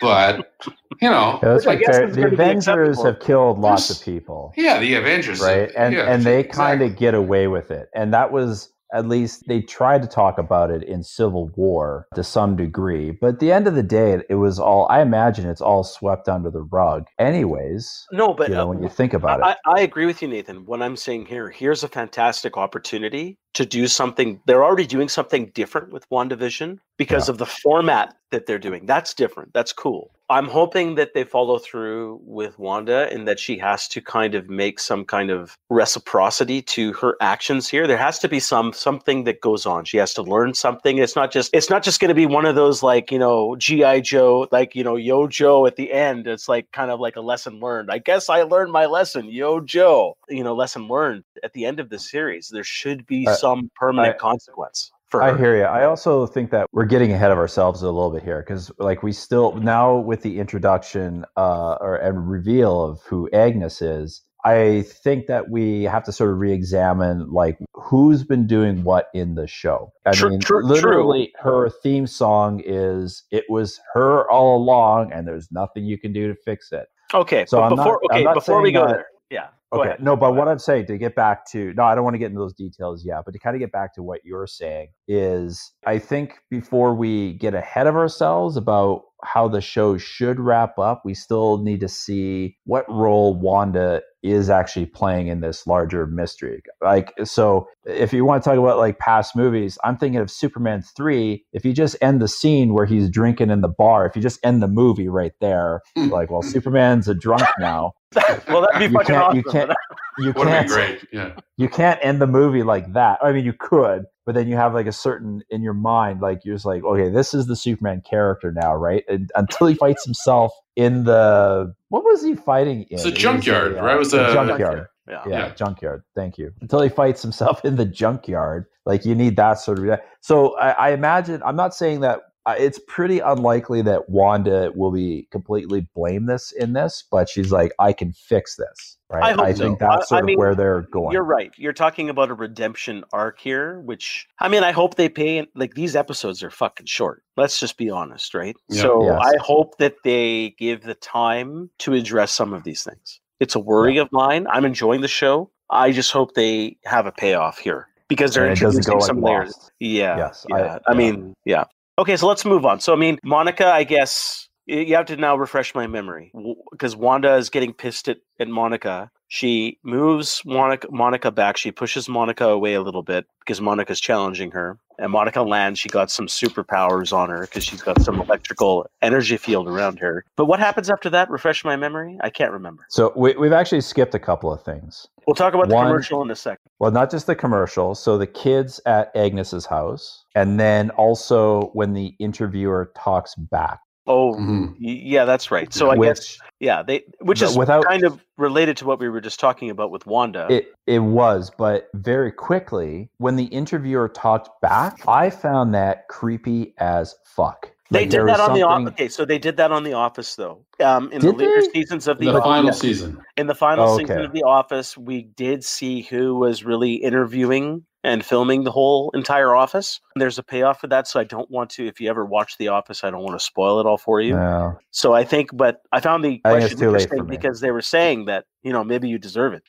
but, you know, Yeah, let's I guess fair. The Avengers have killed lots There's- of people, yeah, the Avengers. right? And yeah, and they kind of get away with it. And that was at least they tried to talk about it in Civil War to some degree. But at the end of the day, it was all I imagine it's all swept under the rug, anyways. no, but you know, uh, when you think about I, it. I agree with you, Nathan. What I'm saying here, here's a fantastic opportunity to do something. They're already doing something different with WandaVision because of the format that they're doing. That's different. That's cool. I'm hoping that they follow through with Wanda and that she has to kind of make some kind of reciprocity to her actions here. There has to be some something that goes on. She has to learn something. It's not just it's not just going to be one of those like, you know, GI Joe like, you know, Yo Joe at the end. It's like kind of like a lesson learned. I guess I learned my lesson. Yo Joe. You know, lesson learned at the end of the series. There should be Uh, some permanent I- consequence for I hear you. I also think that we're getting ahead of ourselves a little bit here because, like, we still now with the introduction uh, or and reveal of who Agnes is. I think that we have to sort of re-examine like who's been doing what in the show. I True- mean, true- literally, her theme song is "It was her all along," and there's nothing you can do to fix it. Okay, So I'm not- before okay, before we go that- there. Yeah. Okay. ahead. No, but what. I'm saying to get back to no, I don't want to get into those details yet, but to kind of get back to what you're saying is I think before we get ahead of ourselves about how the show should wrap up, we still need to see what role Wanda is actually playing in this larger mystery. Like so if you want to talk about like past movies, I'm thinking of Superman 3, if you just end the scene where he's drinking in the bar, if you just end the movie right there, Hmm. like well Superman's a drunk now. well, that'd be You fucking awesome. you can't you can't great. Yeah. you can't end the movie like that. I mean, you could, but then you have like a certain in your mind, like you're just like, okay, this is the Superman character now, right? And until he fights himself in the what was he fighting in? It's a It was junkyard, a, right? It was a a- junkyard. Yeah. Yeah, Yeah. junkyard. Thank you. Until he fights himself in the junkyard, like you need that sort of. rea- So I, I imagine. I'm not saying that. Uh, it's pretty unlikely that Wanda will be completely blameless in this, but she's like, I can fix this. Right. I hope think so. that's I- I sort mean, of where they're going. You're right. You're talking about a redemption arc here, which I mean, I hope they pay. Like these episodes are fucking short. Let's just be honest, right? Yeah. So Yes. I hope that they give the time to address some of these things. It's a worry of mine. I'm enjoying the show. I just hope they have a payoff here because they're And it doesn't introducing go like some layers. Lost. Yeah. Yes, I- Yeah. I, mean, yeah. Okay, so let's move on. So, I mean, Monica, I guess you have to now refresh my memory because Wanda is getting pissed at, at Monica. She moves Monica, Monica back. She pushes Monica away a little bit because Monica's challenging her. And Monica lands. She got some superpowers on her because she's got some electrical energy field around her. But what happens after that? Refresh my memory. I can't remember. So we, we've actually skipped a couple of things. We'll talk about One- the commercial in a second. Well, not just the commercial. So the kids at Agnes's house, and then also when the interviewer talks back. Oh, Mhm. yeah, that's right. So I which guess yeah, they which is without- kind of related to what we were just talking about with Wanda. it it was, but very quickly when the interviewer talked back, I found that creepy as fuck. they Like, did that on the something- office. Okay, so they did that on the Office though. Um, in the later they? seasons of the, the Office- final yes. season. in the final Oh, season of the Office, we did see who was really interviewing and filming the whole entire Office. There's a payoff for that, so I don't want to. If you ever watch The Office, I don't want to spoil it all for you. No. So I think, but I found the I question interesting because they were saying that you know maybe you deserve it.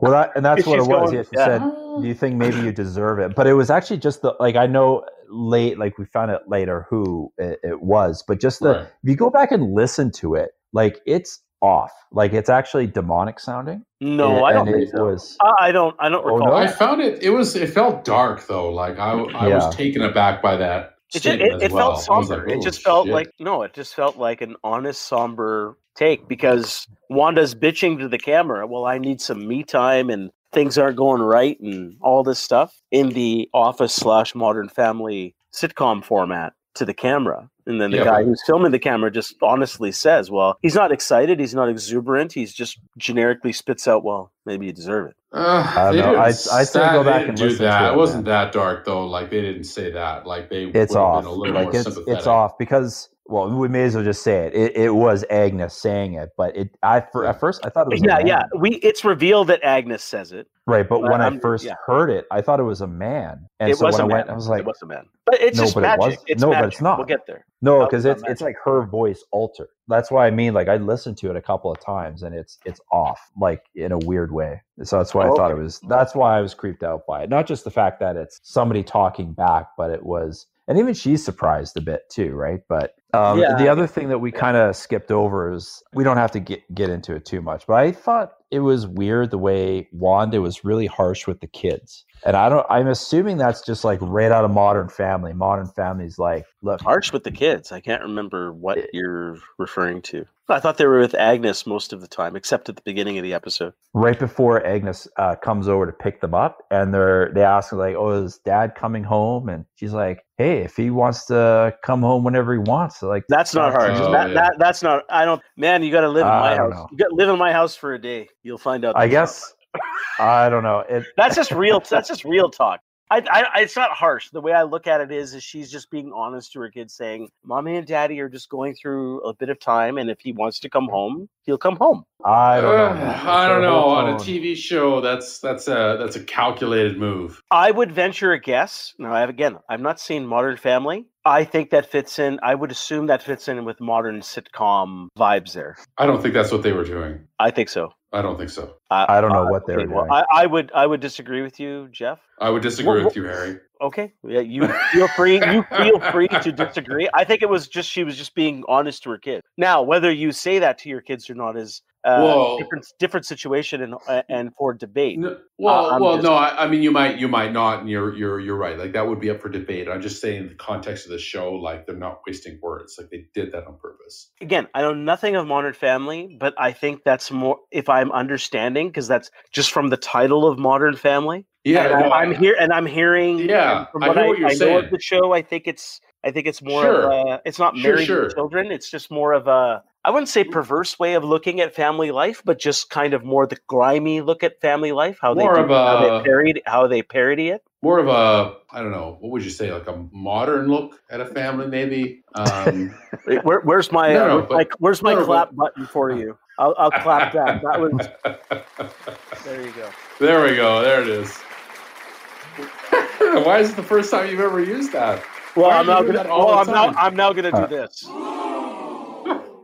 Well, that and that's what it was. going- yeah, she yeah. said, "Do you think maybe you deserve it?" But it was actually just the like I know late, like we found out later who it, it was, but just the Right. if you go back and listen to it, like it's off, like it's actually demonic sounding. no, And- I don't think it so. was. I I don't. I don't Oh, recall. no? I found it. It was. It felt dark though. Like I, I Yeah. was taken aback by that. It, just, it, it well. felt I somber. like, it "Oh, just felt shit." like no. It just felt like an honest, somber take because Wanda's bitching to the camera. Well, I need some me time, and things aren't going right, and all this stuff in the Office slash Modern Family sitcom format to the camera. And then the Yeah, guy but- who's filming the camera just honestly says, "Well, he's not excited. He's not exuberant. He's just generically spits out, well, maybe you deserve it." Uh, I don't they know. I'd- I'd say go they back and do listen to that. it, It wasn't that dark though. Like they didn't say that. Like they. It's would've off. Been a little Like more it's sympathetic. it's off because well, we may as well just say it. It, it was Agnes saying it, but it. I for, at first I thought it was a Yeah, man. yeah. We it's revealed that Agnes says it. right. But But when I I'm- first yeah. heard it, I thought it was a man, and it so was when a I man. went, I was like, it was a man. But it's No, just but it magic. was- It's no, but it's not. We'll get there. No, because it's not it's like her voice altered. That's why I mean, like I listened to it a couple of times, and it's it's off, like in a weird way. So that's why I Oh, thought it was. That's why I was creeped out by it. Not just the fact that it's somebody talking back, but it was, and even she's surprised a bit too, right? But um, Yeah, the other thing that we kind of skipped over is we don't have to get get into it too much, but I thought it was weird the way Wanda was really harsh with the kids. And I don't. I'm assuming that's just like right out of Modern Family. Modern Family's like, look, Harsh with the kids. I can't remember what you're referring to. I thought they were with Agnes most of the time, except at the beginning of the episode. right before Agnes uh, comes over to pick them up, and they're they ask her like, "Oh, is Dad coming home?" And she's like, "Hey, if he wants to come home whenever he wants, like That's not hard. Oh, that, yeah. that, that's not. I don't. Man, you got to live in my house. know. You got to live in my house for a day. You'll find out. I not guess I don't know. It That's just real. that's just real talk. I, I, it's not harsh. The way I look at it is, is she's just being honest to her kids, saying, "Mommy and Daddy are just going through a bit of time, and if he wants to come home, he'll come home." I don't know. Uh. I don't know. whole On a. TV show, that's that's a that's a calculated move. I would venture a guess. Now, I have again, I've not seen Modern Family. I think that fits in. I would assume that fits in with modern sitcom vibes. There, I don't think that's what they were doing. I think so. I don't think so. I don't know what they okay, were well, doing. I, I would, I would disagree with you, Jeff. I would disagree Well, with you, Harry. Okay, yeah, you feel free. You feel free to disagree. I think it was just she was just being honest to her kid. Now, whether you say that to your kids or not is uh, different different situation and uh, and for debate. No, well, I'm well, just- no. I, I mean, you might, you might not, and you're, you're, you're right. Like that would be up for debate. I'm just saying, in the context of the show, like they're not wasting words. Like they did that on purpose. Again, I know nothing of Modern Family, but I think that's more if I'm understanding because that's just from the title of Modern Family. Yeah, no, I, am I- here, and I'm hearing. Yeah, from I what I, what you're I know saying. of the show, I think it's. I think it's more Sure. of a. It's not married sure. children. It's just more of a I wouldn't say perverse way of looking at family life, but just kind of more the grimy look at family life. How More they of do, how they parody how they parody it. More of a, I don't know, what would you say, like a modern look at a family, maybe? Um, Where, where's my, No, uh, no, where's but- my where's my no, no, clap button for you? I'll, I'll clap that. That was there. You go. there we go. There it is. Why is it the first time you've ever used that? Well, I'm now gonna. that all Well, the I'm now. I'm now gonna do Uh, this.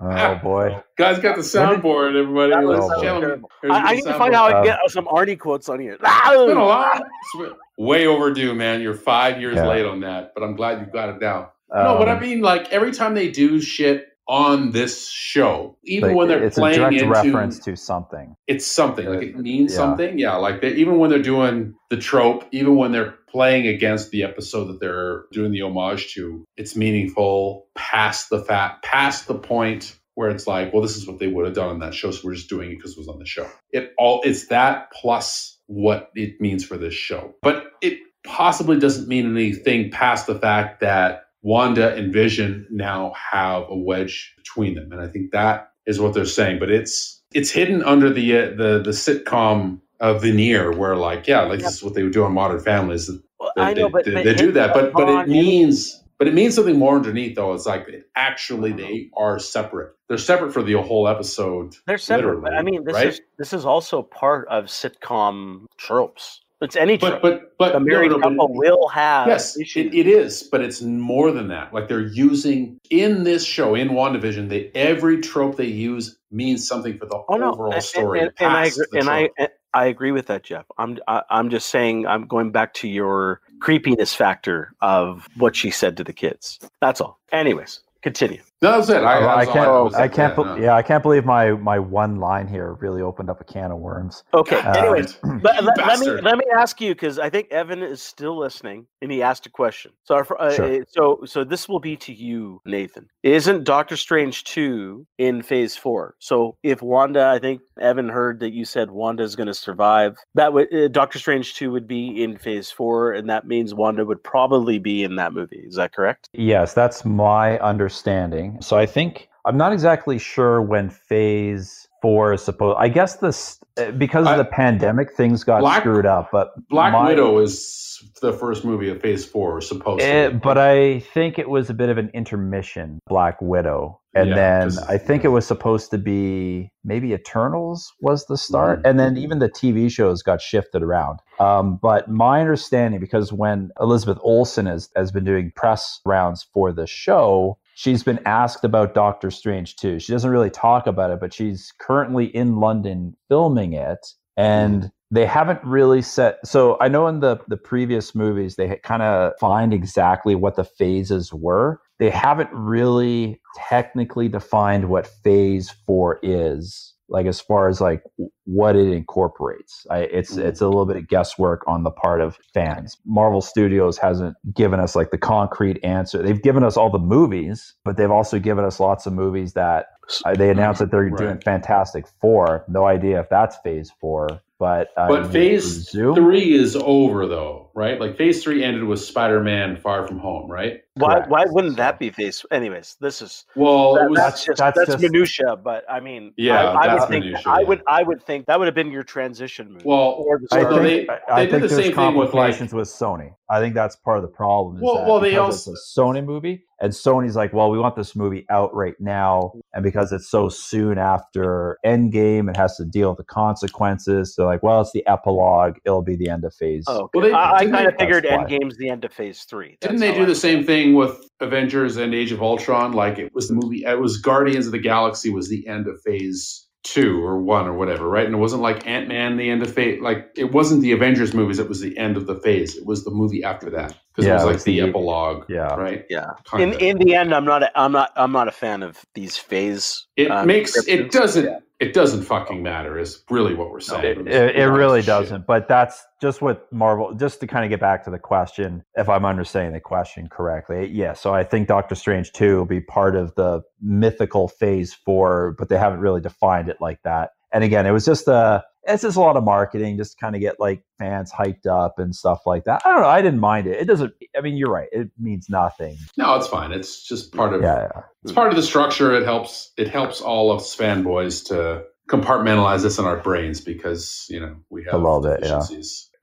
Oh boy. Guys got the soundboard, everybody. That Ladies was and Here's I, I need to find soundboard. how I Um, can get some Arnie quotes on here. It's been a lot. It's way overdue, man. You're five years Yeah. late on that, but I'm glad you got it down. no, but I Um, mean, like every time they do shit on this show, even like, when they're it's a playing direct into reference to something. it's something like it means Yeah. something. Yeah, like they, even when they're doing the trope, even when they're playing against the episode that they're doing the homage to, it's meaningful past the fact, past the point where it's like, well, this is what they would have done on that show, so we're just doing it because it was on the show. It all it's that plus what it means for this show, but it possibly doesn't mean anything past the fact that Wanda and Vision now have a wedge between them, and I think that is what they're saying. But it's it's hidden under the uh, the the sitcom uh, veneer, where like yeah, like this is what they would do on Modern Families. Well, They, I know, they- but, they, but they do that, but but it means but it means something more underneath though. It's like it, actually they are separate. They're separate for the whole episode. They're separate, but I mean, this right? is this is also part of sitcom tropes. It's any trope. But but but the married no, no, but- couple will have Yes, it, it is, but it's more than that. Like they're using in this show, in WandaVision, they every trope they use means something for the oh no, overall and, story. and, and I past agree, the and I and I agree with that, Jeff. I'm I, I'm just saying I'm going back to your creepiness factor of what she said to the kids. That's all. Anyways, continue. No, that's it. I, I, that's can't. was- I can't. yeah, yeah, I can't believe my my one line here really opened up a can of worms. Okay. Uh, Anyways, but let, let me let me ask you because I think Evan is still listening and he asked a question. So our, fr- uh, Sure. so so this will be to you, Nathan. Isn't Doctor Strange two in Phase four? So if Wanda, I think Evan heard that you said Wanda is going to survive. That would uh, Doctor Strange two would be in Phase four, and that means Wanda would probably be in that movie. Is that correct? Yes, that's my understanding. So I think I'm not exactly sure when Phase Four is supposed. I guess this uh, because of I- the pandemic, things got Black- screwed up. But Black my- Widow is the first movie of Phase Four, supposed to. Eh, be. but I think it was a bit of an intermission, Black Widow. And Yeah, then I think it was supposed to be maybe Eternals was the start. Mm. And then even the TV shows got shifted around. Um, but my understanding, because when Elizabeth Olsen has, has been doing press rounds for the show, she's been asked about Doctor Strange too. She doesn't really talk about it, but she's currently in London filming it. And hmm. they haven't really set so i know in the the previous movies they kind of find exactly what the phases were they haven't really technically defined what phase four is like as far as like what it incorporates I, it's Mm. it's a little bit of guesswork on the part of fans marvel studios hasn't given us like the concrete answer they've given us all the movies but they've also given us lots of movies that uh, they announced that they're Right. doing fantastic four no idea if that's phase four but I But phase three is over, though, right? Like Phase three ended with Spider-Man: Far From Home, right? Why why wouldn't that be Phase? Anyways, this is Well, that- it was that's just that's that's, just- minutia. But I mean, Yeah, I, I would think minutia, I yeah. would I would think that would have been your transition movie. well. or the I So start. they- I, I did think the there's same thing with, like- with Sony. I think that's part of the problem. Is Well- that well, they also- it's a Sony movie, and Sony's like, well, we want this movie out right now, and because it's so soon after Endgame, it has to deal with the consequences. They're like, well, it's the epilogue; it'll be the end of Phase. Oh, okay. Well, they- I, I kind of figured why. Endgame's the end of Phase Three. Didn't they do I- the same thing with Avengers and Age of Ultron? Like it was the movie, it was Guardians of the Galaxy was the end of Phase two or one or whatever, right? And it wasn't like Ant Man the end of Phase. Like it wasn't the Avengers movies; it was the end of the phase. It was the movie after that because Yeah, it was it was the, the- epilogue, Yeah. right? Yeah. Kinda. In in the end, I'm not a, I'm not I'm not a fan of these phase. it um, makes it doesn't Yeah. it doesn't fucking matter. Is really what we're saying. It, it, it really doesn't. But that's just what Marvel. Just to kind of get back to the question, if I'm understanding the question correctly, yeah. So I think Doctor Strange two will be part of the mythical Phase Four, but they haven't really defined it like that. And again, it was just a. it's just a lot of marketing, just kind of get like fans hyped up and stuff like that. I don't know. I didn't mind it. It doesn't. I mean, you're right. It means nothing. No, it's fine. It's just part of Yeah, yeah. it's part of the structure. It helps it helps all of us fanboys to compartmentalize this in our brains because you know we have A little bit, yeah.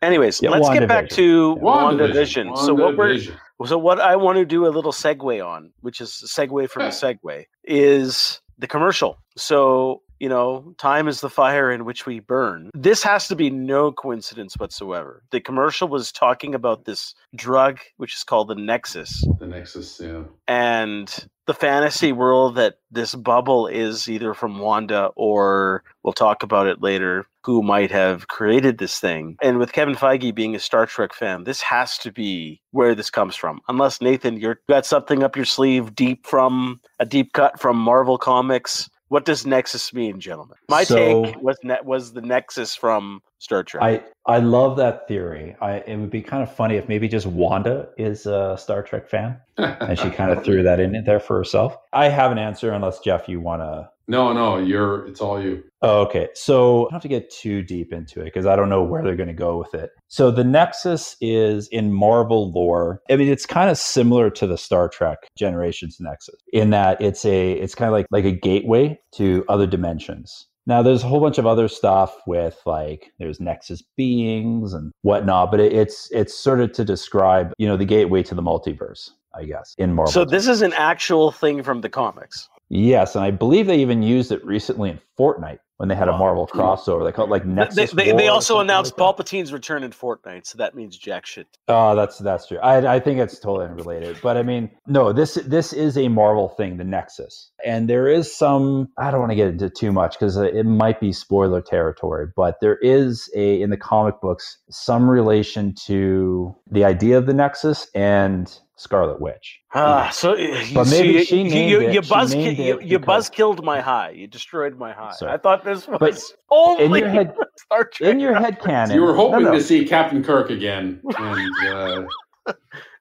Anyways, Yeah, let's get back to Yeah. WandaVision. So what we're so what I want to do a little segue on, which is a segue from a segue, is the commercial. So you know, time is the fire in which we burn. This has to be no coincidence whatsoever. The commercial was talking about this drug, which is called the Nexus, the Nexus, yeah. and the fantasy world that this bubble is either from Wanda or we'll talk about it later who might have created this thing. And with Kevin Feige being a Star Trek fan, this has to be where this comes from. Unless Nathan, you've got something up your sleeve deep from a deep cut from Marvel Comics. What does Nexus mean, gentlemen? My So- take was ne- was the Nexus from Star Trek. I I love that theory. I it would be kind of funny if maybe just Wanda is a Star Trek fan and she kind of threw that in there for herself. I have an answer unless Jeff you want to No, no, you're it's all you. Oh, okay. So I don't have to get too deep into it because I don't know where they're going to go with it. So the Nexus is in Marvel lore. I mean, it's kind of similar to the Star Trek Generations Nexus in that it's a it's kind of like like a gateway to other dimensions. Now, there's a whole bunch of other stuff with like there's Nexus beings and whatnot, but it, it's it's sort of to describe you know the gateway to the multiverse, I guess, in Marvel. so this is an actual thing from the comics. Yes, and I believe they even used it recently in Fortnite when they had a. Marvel crossover. They called it like Nexus. they, War they also announced like. Palpatine's return in Fortnite, so that means jack shit. Oh, that's that's true. I I think it's totally unrelated, but I mean, no, this this is a Marvel thing, the Nexus, and there is some. I don't want to get into too much because it might be spoiler territory, but there is a in the comic books some relation to the idea of the Nexus and Scarlet Witch. Ah, so you, But see, maybe you- she you, named you, it- you she named you, it you because- buzz killed my high. You destroyed my high. Sorry. I thought this was But only in your head, Star Trek. in your head canon, you were hoping no, no. to see Captain Kirk again and uh,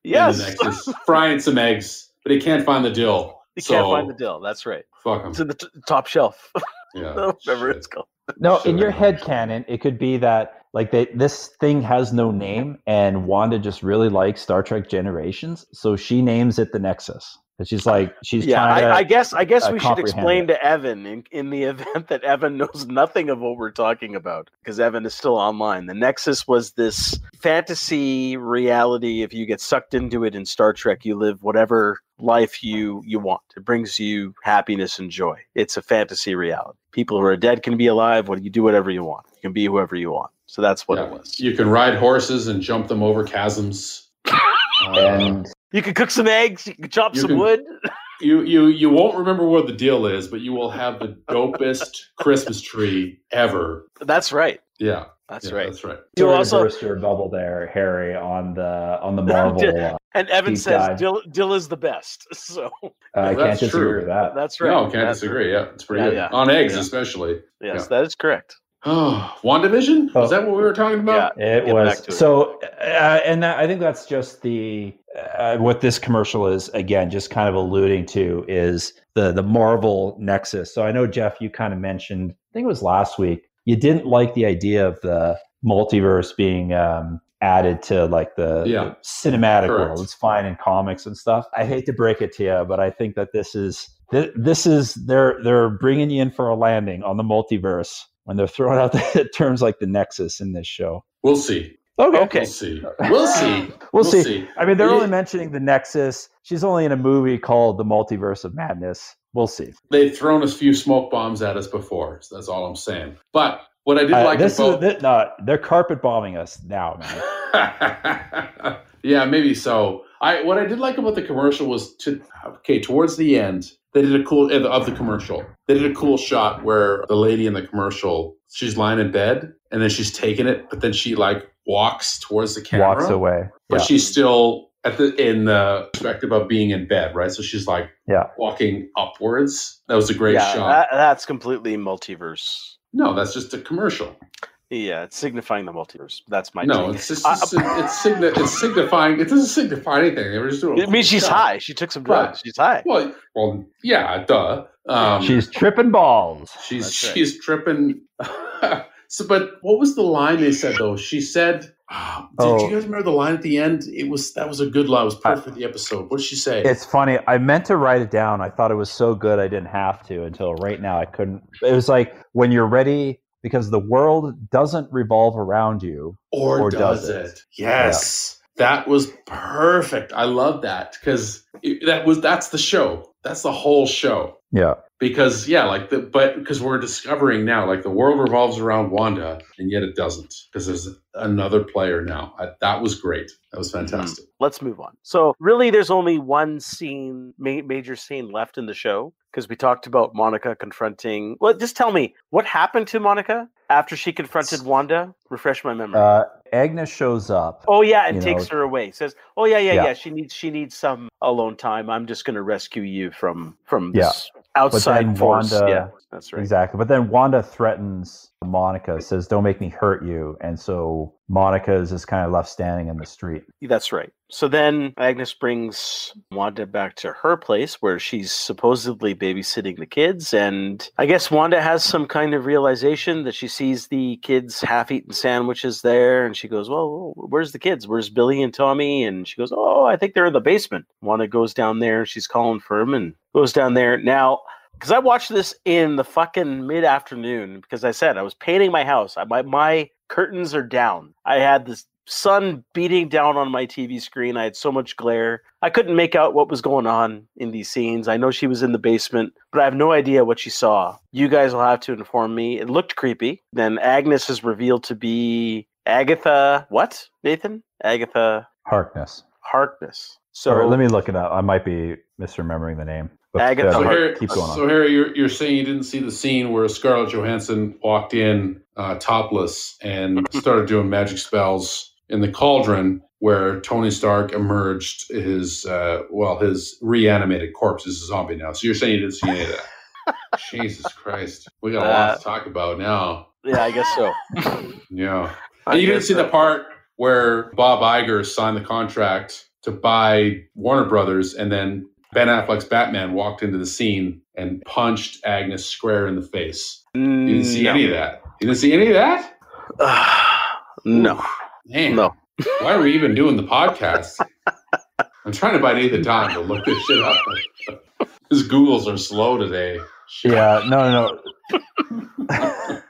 yes, in the Nexus, frying some eggs, but he can't find the dill. He so, can't find the dill. That's right. Fuck him. It's in the t- top shelf, Yeah, whatever shit. it's called. No, Sure. in your head canon, it could be that like they this thing has no name, and Wanda just really likes Star Trek Generations, so she names it the Nexus. And she's like, she's yeah, trying to. I, I guess I guess uh, we should explain to Evan in, in the event that Evan knows nothing of what we're talking about because Evan is still online. The Nexus was this fantasy reality. If you get sucked into it in Star Trek, you live whatever life you you want. It brings you happiness and joy. It's a fantasy reality. People who are dead can be alive. What you do whatever you want. You can be whoever you want. So that's what Yeah. it was. You can ride horses and jump them over chasms. Uh, and You can cook some eggs. You can chop You some can- wood. you you you won't remember what the deal is, but you will have the dopest Christmas tree ever. That's right. Yeah, That's yeah, right. That's right. You Sorry also burst your bubble there, Harry, on the on the Marvel. uh, and Evan says. Dill, Dill is the best. So I That's can't disagree true. with that. that's right. No, can't That's- disagree. Yeah, it's pretty Yeah, good yeah. on eggs, Yeah. especially. Yes, Yeah. that is correct. Oh, Wandavision? Oh. Was that what we were talking about? Yeah, It Get was it. so, uh, and that, I think that's just the uh, what this commercial is again, just kind of alluding to is the the Marvel Nexus. So I know Jeff, you kind of mentioned, I think it was last week, you didn't like the idea of the multiverse being um, added to like the, Yeah. the cinematic Correct. world. It's fine in comics and stuff. I hate to break it to you, but I think that this is th- this is they're they're bringing you in for a landing on the multiverse when they're throwing out the terms like the Nexus in this show. We'll see. Okay. Okay. We'll see. We'll see. We'll, see. I mean, they're only mentioning the Nexus. She's only in a movie called The Multiverse of Madness. We'll see. They've thrown a few smoke bombs at us before. So that's all I'm saying. But what I did Uh, like this about is this, no, they're carpet bombing us now, man. yeah, maybe so. I what I did like about the commercial was to okay towards the end they did a cool eh, of the commercial. They did a cool shot where the lady in the commercial she's lying in bed and then she's taking it, but then she like walks towards the camera, Walks away. but Yeah. she's still at the in the perspective of being in bed, right? So she's like Yeah. walking upwards. That was a great yeah, shot. that, that's completely multiverse. no, that's just a commercial. Yeah, it's signifying the multiverse. That's my no, take. it's just I- it's, it's, signi- it's signifying. It doesn't signify anything. They were just doing. a It means she's shot. high. She took some drugs. She's high. Well, well, yeah, duh. Um, She's tripping balls. she's That's right. she's tripping. So, but what was the line they said though? She said, ah, "Did Oh. you guys remember the line at the end? It was that was a good line. It was perfect for the episode. What did she say? It's funny. I meant to write it down. I thought it was so good I didn't have to until right now. I couldn't. It was like when you're ready because the world doesn't revolve around you. or, or does, does it? it? Yes, that was perfect. I love that because that was that's the show. That's the whole show. Yeah. Because yeah, like the but because we're discovering now, like the world revolves around Wanda, and yet it doesn't because there's another player now. I, that was great. That was fantastic. Let's move on. So, really, there's only one scene, ma- major scene left in the show because we talked about Monica confronting. Well, just tell me what happened to Monica after she confronted Wanda. Refresh my memory. Uh, Agnes shows up. oh yeah, and takes know- her away. Says, "Oh yeah, yeah, Yeah. yeah. She needs she needs some alone time. I'm just going to rescue you from from Yeah. outside force." Wanda- yeah, that's right. Exactly. But then Wanda threatens Monica, says, Don't make me hurt you. And so Monica is just kind of left standing in the street. That's right. So then Agnes brings Wanda back to her place where she's supposedly babysitting the kids. And I guess Wanda has some kind of realization that she sees the kids half eaten sandwiches there. And she goes, Well, where's the kids? Where's Billy and Tommy? And she goes, Oh, I think they're in the basement. Wanda goes down there. She's calling for him and goes down there. Now, because I watched this in the fucking mid afternoon, because I said I was painting my house. I, my, my curtains are down. I had this sun beating down on my TV screen. I had so much glare. I couldn't make out what was going on in these scenes. I know she was in the basement, but I have no idea what she saw. You guys will have to inform me. It looked creepy. Then Agnes is revealed to be Agatha. What, Nathan? Agatha Harkness. Harkness. So Or let me look it up. I might be misremembering the name. But Agatha uh, So, Harry, keep going so Harry, you're, you're saying you didn't see the scene where Scarlett Johansson walked in uh, topless and started doing magic spells in the cauldron where Tony Stark emerged his uh, well his reanimated corpse is a zombie now. So you're saying you didn't see any of that? Jesus Christ, we got a lot Uh, to talk about now. yeah, I guess so. Yeah, I and you didn't see so. the part where Bob Iger signed the contract to buy Warner Brothers, and then Ben Affleck's Batman walked into the scene and punched Agnes square in the face. You didn't see mm, no. any of that. You didn't see any of that? no, Man, no. why are we even doing the podcast? I'm trying to buy Nathan time to look this shit up. His Googles are slow today. Shit. Yeah, no, no, no.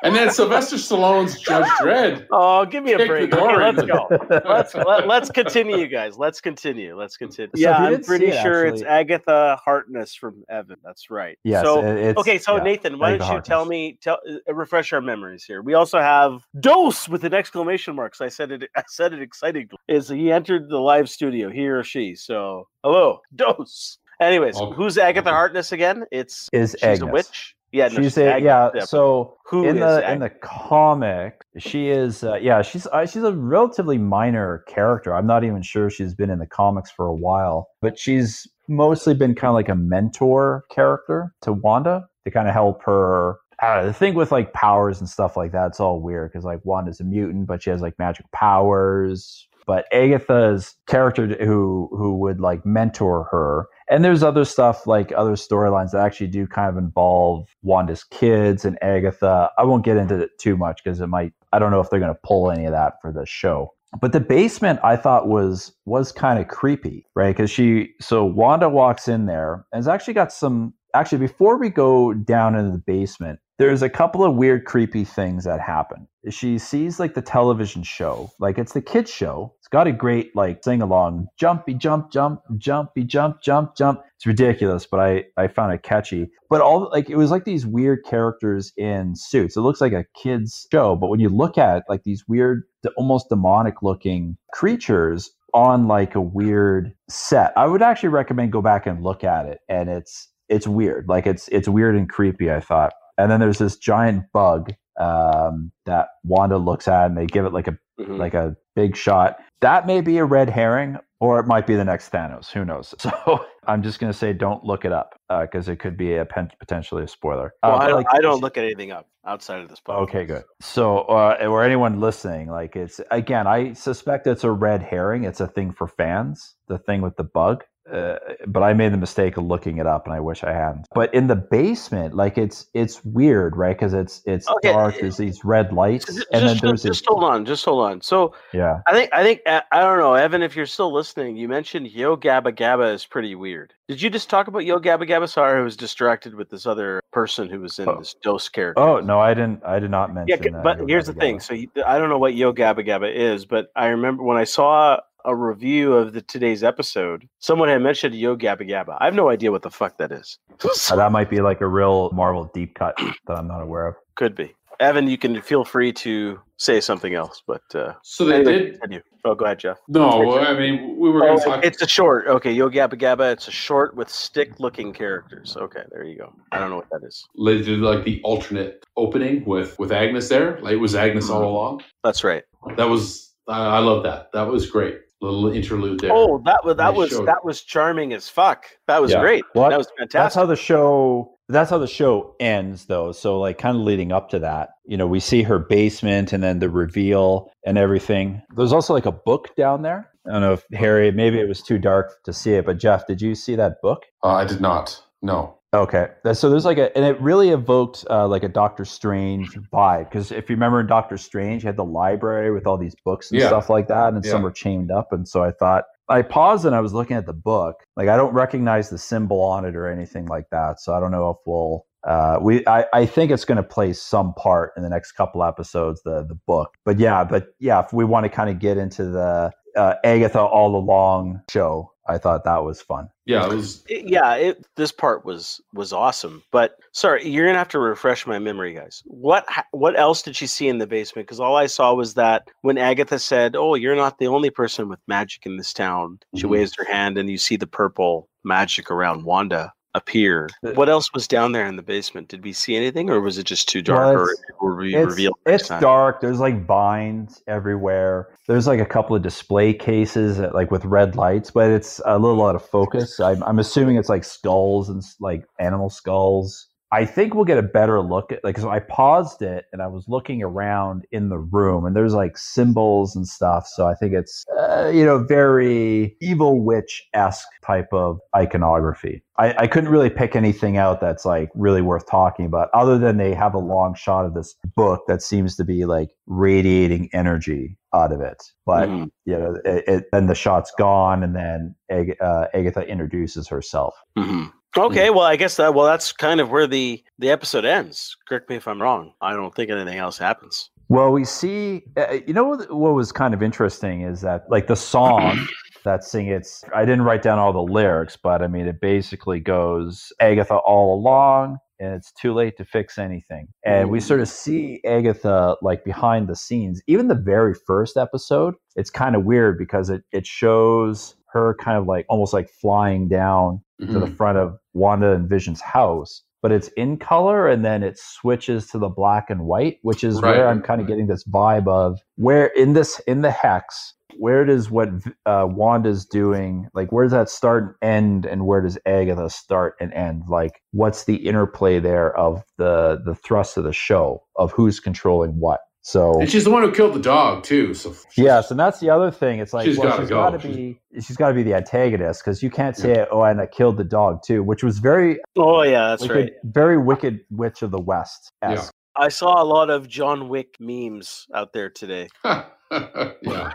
And then Sylvester Stallone's Judge Dredd. Oh, give me a break. Okay, let's go. Let's let, let's continue, guys. Let's continue. Let's continue. So yeah, if I'm pretty it, sure it's Agatha Harkness from Evan. That's right. Yes. So it's, okay, so yeah. Nathan, why Agatha don't you tell me, tell uh, refresh our memories here. We also have Dose with an exclamation mark. 'cause I said it. I said it excitingly. Is he entered the live studio? He or she? So hello, Dose. Anyways, Okay. who's Agatha Okay. Harkness again? It's Is she's Agnes. a witch. Yeah, no, she's a, Ag- yeah. So who in is the in the comic, she is uh, yeah. She's uh, she's a relatively minor character. I'm not even sure she's been in the comics for a while, but she's mostly been kind of like a mentor character to Wanda to kind of help her. Uh, the thing with like powers and stuff like that, it's all weird because like Wanda's a mutant, but she has like magic powers. But Agatha's character who who would like mentor her and there's other stuff like other storylines that actually do kind of involve Wanda's kids and Agatha. I won't get into it too much because it might. I don't know if they're going to pull any of that for the show. But the basement I thought was was kind of creepy, right? Because she so Wanda walks in there and has actually got some. Actually, before we go down into the basement, there's a couple of weird, creepy things that happen. She sees like the television show, like it's the kids show. It's got a great like sing along, jumpy jump jump jumpy jump jump jump. It's ridiculous, but I I found it catchy. But all like it was like these weird characters in suits. It looks like a kids show, but when you look at it, like these weird, almost demonic looking creatures on like a weird set. I would actually recommend go back and look at it, and it's it's weird. Like it's it's weird and creepy. I thought. And then there's this giant bug um, that Wanda looks at, and they give it like a Mhm. like a big shot. That may be a red herring, or it might be the next Thanos. Who knows? So I'm just gonna say don't look it up because it could be a pen- potentially a spoiler. Well, Uh, I, don't, like, I don't look at anything up outside of this podcast. Okay, good. So, uh, or anyone listening, like it's again, I suspect it's a red herring. It's a thing for fans. The thing with the bug, uh, but I made the mistake of looking it up, and I wish I hadn't. But in the basement, like it's it's weird, right? Because it's it's Okay. dark. There's these red lights, Just, and then there's just this. hold on, just hold on. So Yeah, I think I think uh, I don't know, Evan. If you're still listening, you mentioned Yo Gabba Gabba is pretty weird. Did you just talk about Yo Gabba Gabba? Sorry, I was distracted with this other person who was in Oh. this Dose character. Oh no, I didn't. I did not mention. uh, But Yo here's the thing. Gabba. So I don't know what Yo Gabba Gabba is, but I remember when I saw a review of the today's episode, someone had mentioned Yo Gabba Gabba. I have no idea what the fuck that is. That might be like a real Marvel deep cut that I'm not aware of. Could be. Evan, you can feel free to say something else, but uh, So they did. continue. Oh, go ahead, Jeff. No, I mean we were going Oh, to talk. it's a short. Okay, Yo Gabba Gabba. It's a short with stick-looking characters. Okay, there you go. I don't know what that is. They did like the alternate opening with with Agnes there. Like it was Agnes all along. That's right. That was I, I love that. That was great. Little interlude there. Oh, that was that was show. that was charming as fuck. That was Yeah. great. Well, that was fantastic. That's how the show. That's how the show ends, though. So, like, kind of leading up to that, you know, we see her basement and then the reveal and everything. There's also like a book down there. I don't know if Harry, maybe it was too dark to see it, but Jeff, did you see that book? Uh, I did not. No. Okay, so there's like a, and it really evoked uh, like a Doctor Strange vibe because if you remember in Doctor Strange, you had the library with all these books and Yeah. stuff like that, and some Yeah. were chained up, and so I thought I paused and I was looking at the book. Like I don't recognize the symbol on it or anything like that, so I don't know if we'll. Uh, we I, I think it's going to play some part in the next couple episodes the the book but yeah but yeah if we want to kind of get into the uh, Agatha all along show I thought that was fun Yeah, it was. It- yeah, it, this part was was awesome. But sorry, you're gonna have to refresh my memory, guys. What what else did she see in the basement? Because all I saw was that when Agatha said, "Oh, you're not the only person with magic in this town," she Mhm. waves her hand, and you see the purple magic around Wanda appear. Uh, What else was down there in the basement? Did we see anything, or was it just too dark, Well, or it's- it will be it's, revealed it's time? dark there's like vines everywhere there's like a couple of display cases that, like with red lights but it's a little out of focus I'm, I'm assuming it's like skulls and like animal skulls i think we'll get a better look at like so i paused it and i was looking around in the room and there's like symbols and stuff so i think it's uh, you know very evil witch-esque type of iconography I, I couldn't really pick anything out that's like really worth talking about other than they have a long shot of this book that seems to be like radiating energy out of it but Mhm. you know it, it, then the shot's gone and then Ag- uh, agatha introduces herself Mhm. Okay, mm. well, I guess that well, that's kind of where the the episode ends. Correct me if I'm wrong. I don't think anything else happens. well we see uh, uh you know what, what was kind of interesting is that like the song that sing it's i didn't write down all the lyrics but i mean it basically goes agatha all along and it's too late to fix anything and we sort mm. of see agatha like behind the scenes even the very first episode it's kind of weird because it, it shows her kind of like almost like flying down to the Mhm. front of Wanda and Vision's house, but it's in color and then it switches to the black and white, which is Right, where I'm kind of getting this vibe of where in this in the hex, where does what uh, Wanda's doing, like where does that start and end, and where does Agatha start and end? Like what's the interplay there of the the thrust of the show of who's controlling what? So And she's the one who killed the dog too. So Yes, and that's the other thing. It's like She's well, gotta go. got to be she's got to be the antagonist because you can't say, "Oh, and I killed the dog too," which was very Oh yeah, that's like right. a very wicked witch of the west. Yeah. I saw a lot of John Wick memes out there today. yeah.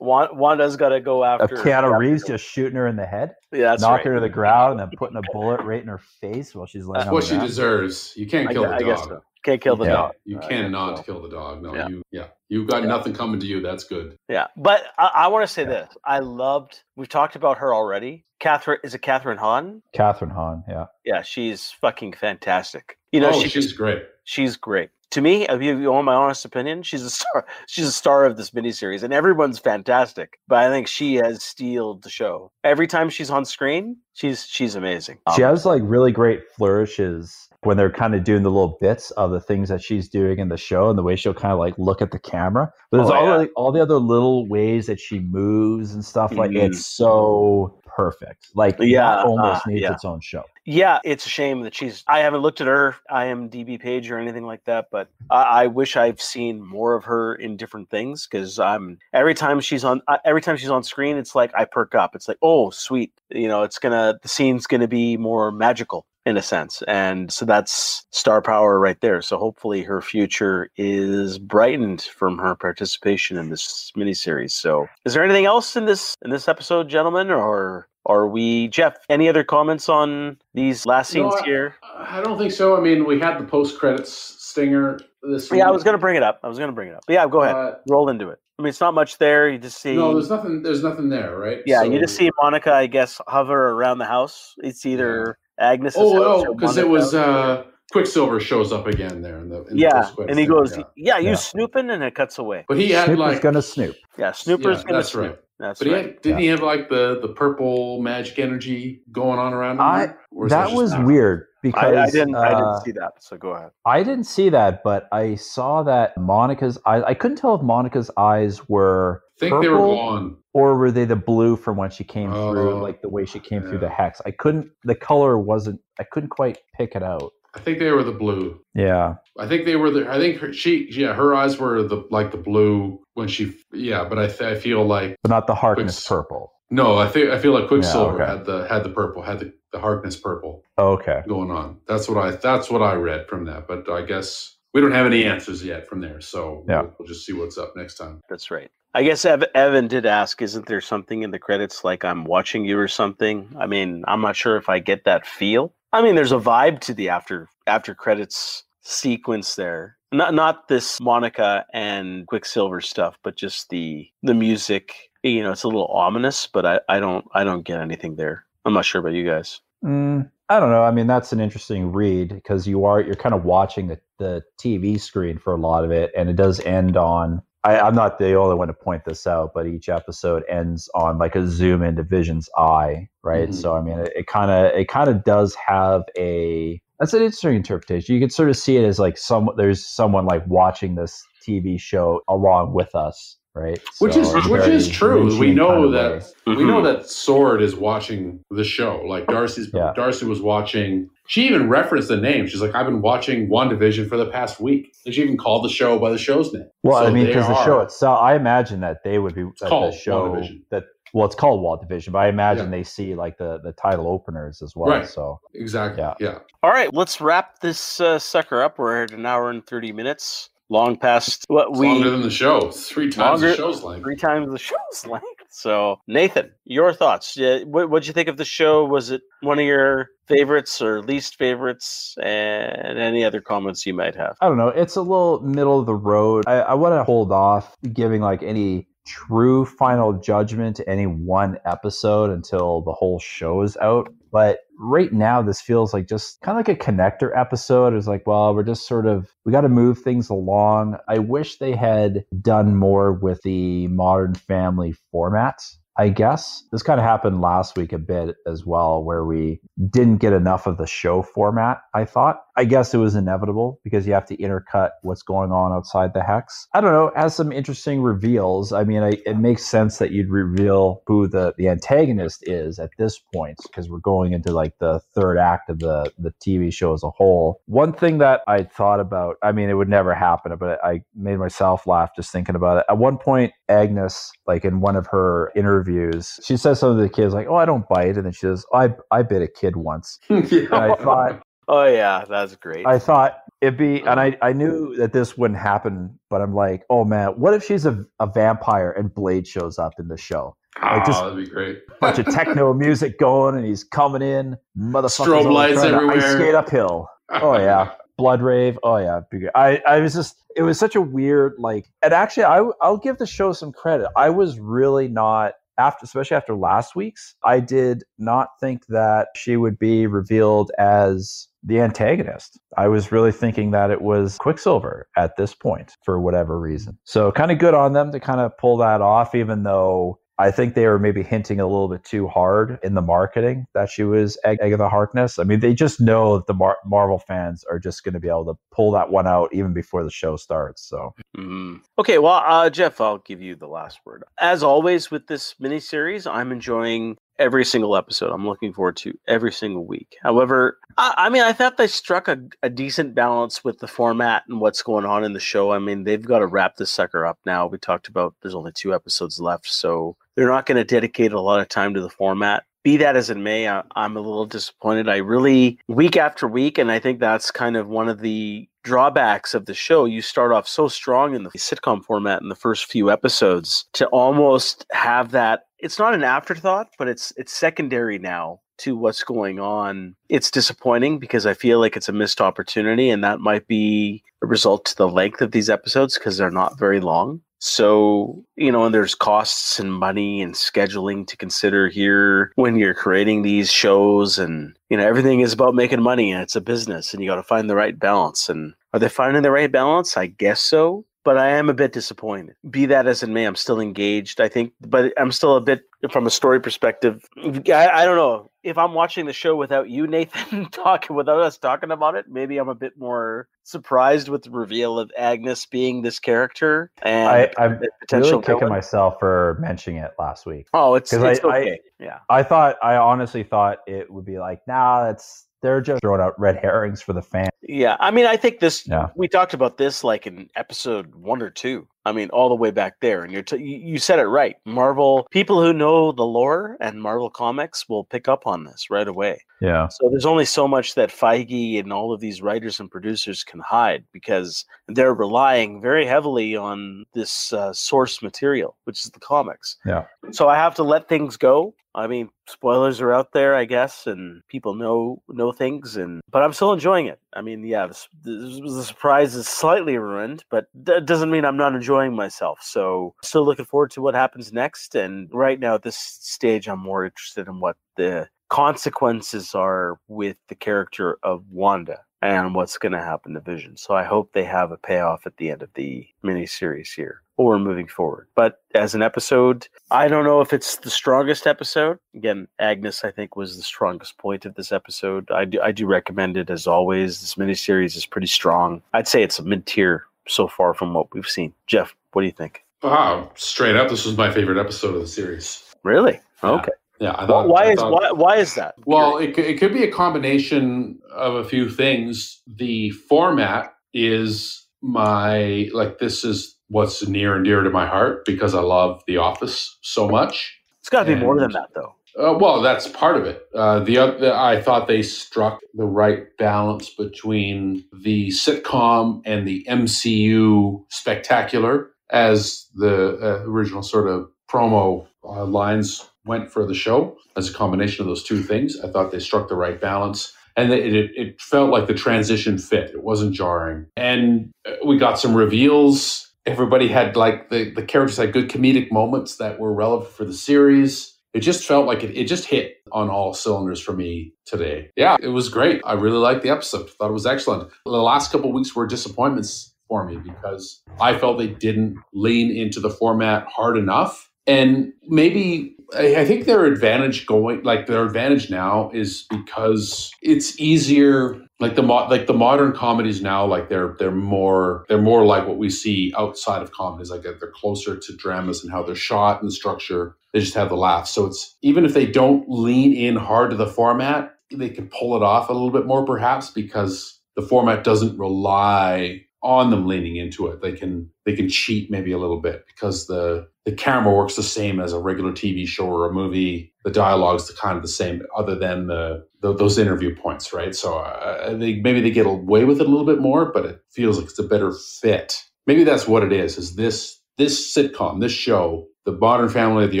Wanda's got to go Of after Keanu after- Reeves just shooting her in the head, Yeah, that's knocking right. her to the ground, and then putting a bullet right in her face while she's laying That's what she ground. deserves. You can't I, kill gu- the I dog. Guess. Can't kill the Yeah. dog. You uh, I cannot guess kill the dog. No, Yeah. you yeah. You've got Yeah. nothing coming to you. That's good. Yeah, but I, I want to say this. I loved. We've talked about her already. Catherine is it Kathryn Hahn? Kathryn Hahn, yeah. Yeah, she's fucking fantastic. You know, oh, she she's great. she's great. To me, if you want my honest opinion, she's a star. She's a star of this miniseries, and everyone's fantastic. But I think she has stealed the show. Every time she's on screen, she's she's amazing. She has like really great flourishes when they're kind of doing the little bits of the things that she's doing in the show and the way she'll kind of like look at the camera. But there's Oh, all yeah. like all the other little ways that she moves and stuff like Mhm. it's so perfect. Like Yeah, almost uh, needs yeah. its own show. Yeah, it's a shame that she's. I haven't looked at her IMDb page or anything like that, but I, I wish I've seen more of her in different things because I'm every time she's on every time she's on screen, it's like I perk up. It's like, oh, sweet, you know, it's gonna the scene's gonna be more magical in a sense, and so that's star power right there. So hopefully, her future is brightened from her participation in this miniseries. So, is there anything else in this in this episode, gentlemen, or? Are we, Jeff? Any other comments on these last No, scenes I- here? I don't think so. I mean, we had the post credits stinger this week. Yeah, I was going to bring it up. I was going to bring it up. But yeah, go ahead. Uh, Roll into it. I mean, it's not much there. You just see. no, there's nothing. There's nothing there, right? yeah, So- you just see Monica, I guess, hover around the house. It's either Agnes' Oh, or oh, because it was uh, Quicksilver shows up again there in the in yeah, post-credits and he goes, yeah. "Yeah, you Yeah. snooping," and it cuts away. But he had Snooper's like gonna snoop. Yeah, Snooper's Yeah, gonna that's snoop. right. That's But right. had, didn't he have like the the purple magic energy going on around him? I- there? Or is That was me? weird because I, I didn't. I uh, didn't see that. So go ahead. I didn't see that, but I saw that Monica's eyes. I couldn't tell if Monica's eyes were I think they were purple gone. Or were they the blue from when she came through, Oh, like the way she came through the hex. I couldn't. The color wasn't. I couldn't quite pick it out. I think they were the blue. Yeah, I think they were the. I think her, she. Yeah, her eyes were the like the blue when she. Yeah, but I th- I feel like but not the Harkness Quicks- purple. no. I think I feel like Quicksilver okay. had the had the purple had the the Harkness purple Okay. going on. That's what I that's what I read from that. But I guess we don't have any answers yet from there. So Yeah. we'll, we'll just see what's up next time. That's right. I guess Evan did ask, isn't there something in the credits like I'm watching you or something? I mean, I'm not sure if I get that feel. I mean, there's a vibe to the after after credits sequence there. Not not this Monica and Quicksilver stuff, but just the the music. You know, it's a little ominous, but I, I don't I don't get anything there. I'm not sure about you guys. Mm, I don't know. I mean, that's an interesting read because you are you're kind of watching the the TV screen for a lot of it, and it does end on. I, I'm not the only one to point this out, but each episode ends on like a zoom into Vision's eye, right? Mhm. So I mean, it kind of it kind of does have a that's an interesting interpretation. You can sort of see it as like some there's someone like watching this TV show along with us, right? Which So is in a which is true. We know kind of that way. we know Mhm. that S.W.O.R.D. is watching the show. Like Darcy's Yeah. Darcy was watching. She even referenced the name. She's like, I've been watching WandaVision for the past week. And she even called the show by the show's name. Well, So I mean, because the show itself, I imagine that they would be that called the show WandaVision. that. Well, it's called WandaVision, but I imagine Yeah. they see like the the title openers as well. Right. So Exactly. Yeah. Yeah. All right, let's wrap this uh, sucker up. We're at an hour and thirty minutes, long past what It's we longer than the show. Three times the show's length. three times the show's length. So, Nathan, your thoughts? What what'd you think of the show? Was it one of your favorites or least favorites? And any other comments you might have? I don't know. It's a little middle of the road. I, I want to hold off giving like any true final judgment to any one episode until the whole show is out. But right now, this feels like just kind of like a connector episode. It's like, well, we're just sort of, we got to move things along. I wish they had done more with the modern family format. I guess this kind of happened last week a bit as well, where we didn't get enough of the show format. I thought. I guess it was inevitable because you have to intercut what's going on outside the hex. I don't know. It has some interesting reveals. I mean, I, it makes sense that you'd reveal who the the antagonist is at this point because we're going into like the third act of the the TV show as a whole. One thing that I thought about. I mean, it would never happen, but I made myself laugh just thinking about it. At one point, Agnes, like in one of her interviews, she says something to the kids like, "Oh, I don't bite," and then she says, oh, "I I bit a kid once." yeah. And I thought Oh yeah, that's great. I thought it'd be, and uh-huh. I, I knew that this wouldn't happen, but I'm like, oh man, what if she's a, a vampire and Blade shows up in the show? oh, just- ah, that'd be great. Bunch of techno music going, and he's coming in, motherfuckers Strobe lights everywhere. ice skate uphill. Oh yeah, blood rave. Oh yeah, be good. I I was just, it was such a weird like, and actually, I I'll give the show some credit. I was really not after, especially after last week's. I did not think that she would be revealed as the antagonist. I was really thinking that it was Quicksilver at this point for whatever reason. So kind of good on them to kind of pull that off, even though I think they were maybe hinting a little bit too hard in the marketing that she was Ag- Agatha Harkness. I mean, they just know that the Mar- Marvel fans are just going to be able to pull that one out even before the show starts. So Mhm. Okay, well, uh, Jeff, I'll give you the last word. As always with this miniseries, I'm enjoying every single episode. I'm looking forward to every single week. However, I, I mean, I thought they struck a, a, decent balance with the format and what's going on in the show. I mean, they've got to wrap this sucker up now. We talked about there's only two episodes left, so they're not going to dedicate a lot of time to the format be that as it may, I, am a little disappointed. I really, week after week, and I think that's kind of one of the drawbacks of the show. You start off so strong in the sitcom format in the first few episodes to almost have that. It's not an afterthought, but it's it's secondary now to what's going on. It's disappointing because I feel like it's a missed opportunity, and that might be a result to the length of these episodes because they're not very long. So, you know, and there's costs and money and scheduling to consider here when you're creating these shows. And, you know, everything is about making money and it's a business and you got to find the right balance. And are they finding the right balance? I guess so but I am a bit disappointed. Be that as it may, I'm still engaged. I think, but I'm still a bit from a story perspective. I, I don't know if I'm watching the show without you, Nathan, talking without us talking about it. Maybe I'm a bit more surprised with the reveal of Agnes being this character. And I, I'm potential really kicking myself for mentioning it last week. Oh, it's, it's I, okay. I, yeah, I thought I honestly thought it would be like, nah, it's they're just throwing out red herrings for the fan. Yeah, I mean, I think this. Yeah. We talked about this like in episode one or two. I mean, all the way back there, and you're t- you said it right. Marvel people who know the lore and Marvel comics will pick up on this right away. Yeah. So there's only so much that Feige and all of these writers and producers can hide because they're relying very heavily on this uh, source material, which is the comics. Yeah. So I have to let things go. I mean, spoilers are out there, I guess, and people know know things, and but I'm still enjoying it. I mean, yeah, this, this, the surprise is slightly ruined, but that doesn't mean I'm not enjoying myself. So, still looking forward to what happens next. And right now, at this stage, I'm more interested in what the consequences are with the character of Wanda and what's going to happen to Vision. So I hope they have a payoff at the end of the miniseries here or moving forward. But as an episode, I don't know if it's the strongest episode. Again, Agnes, I think, was the strongest point of this episode. I do, I do recommend it as always. This miniseries is pretty strong. I'd say it's a mid tier so far from what we've seen. Jeff, what do you think? Wow, straight up, this was my favorite episode of the series. Really? Okay. Yeah, I thought. Why I is thought, why, why is that? Well, it it could be a combination of a few things. The format is my like this is what's near and dear to my heart because I love The Office so much. It's got to be more than that, though. Uh, well, that's part of it. Uh, the other, I thought they struck the right balance between the sitcom and the MCU spectacular, as the uh, original sort of promo uh, lines went for the show as a combination of those two things. I thought they struck the right balance. And it, it, it felt like the transition fit. It wasn't jarring. And uh, we got some reveals. Everybody had like the, the characters had good comedic moments that were relevant for the series. It just felt like it, it just hit on all cylinders for me today. Yeah, it was great. I really liked the episode. Thought it was excellent. The last couple weeks were disappointments for me because I felt they didn't lean into the format hard enough. And maybe I think their advantage going like their advantage now is because it's easier like the mo- like the modern comedies now like they're they're more they're more like what we see outside of comedies. Like they're closer to dramas and how they're shot and structure they just have the laughs. So it's even if they don't lean in hard to the format they can pull it off a little bit more perhaps because the format doesn't rely on them leaning into it they can they can cheat maybe a little bit because the the camera works the same as a regular TV show or a movie. The dialogue's the kind of the same, other than the, the those interview points, right? So uh, they, maybe they get away with it a little bit more, but it feels like it's a better fit. Maybe that's what it is. Is this this sitcom, this show, the Modern Family, The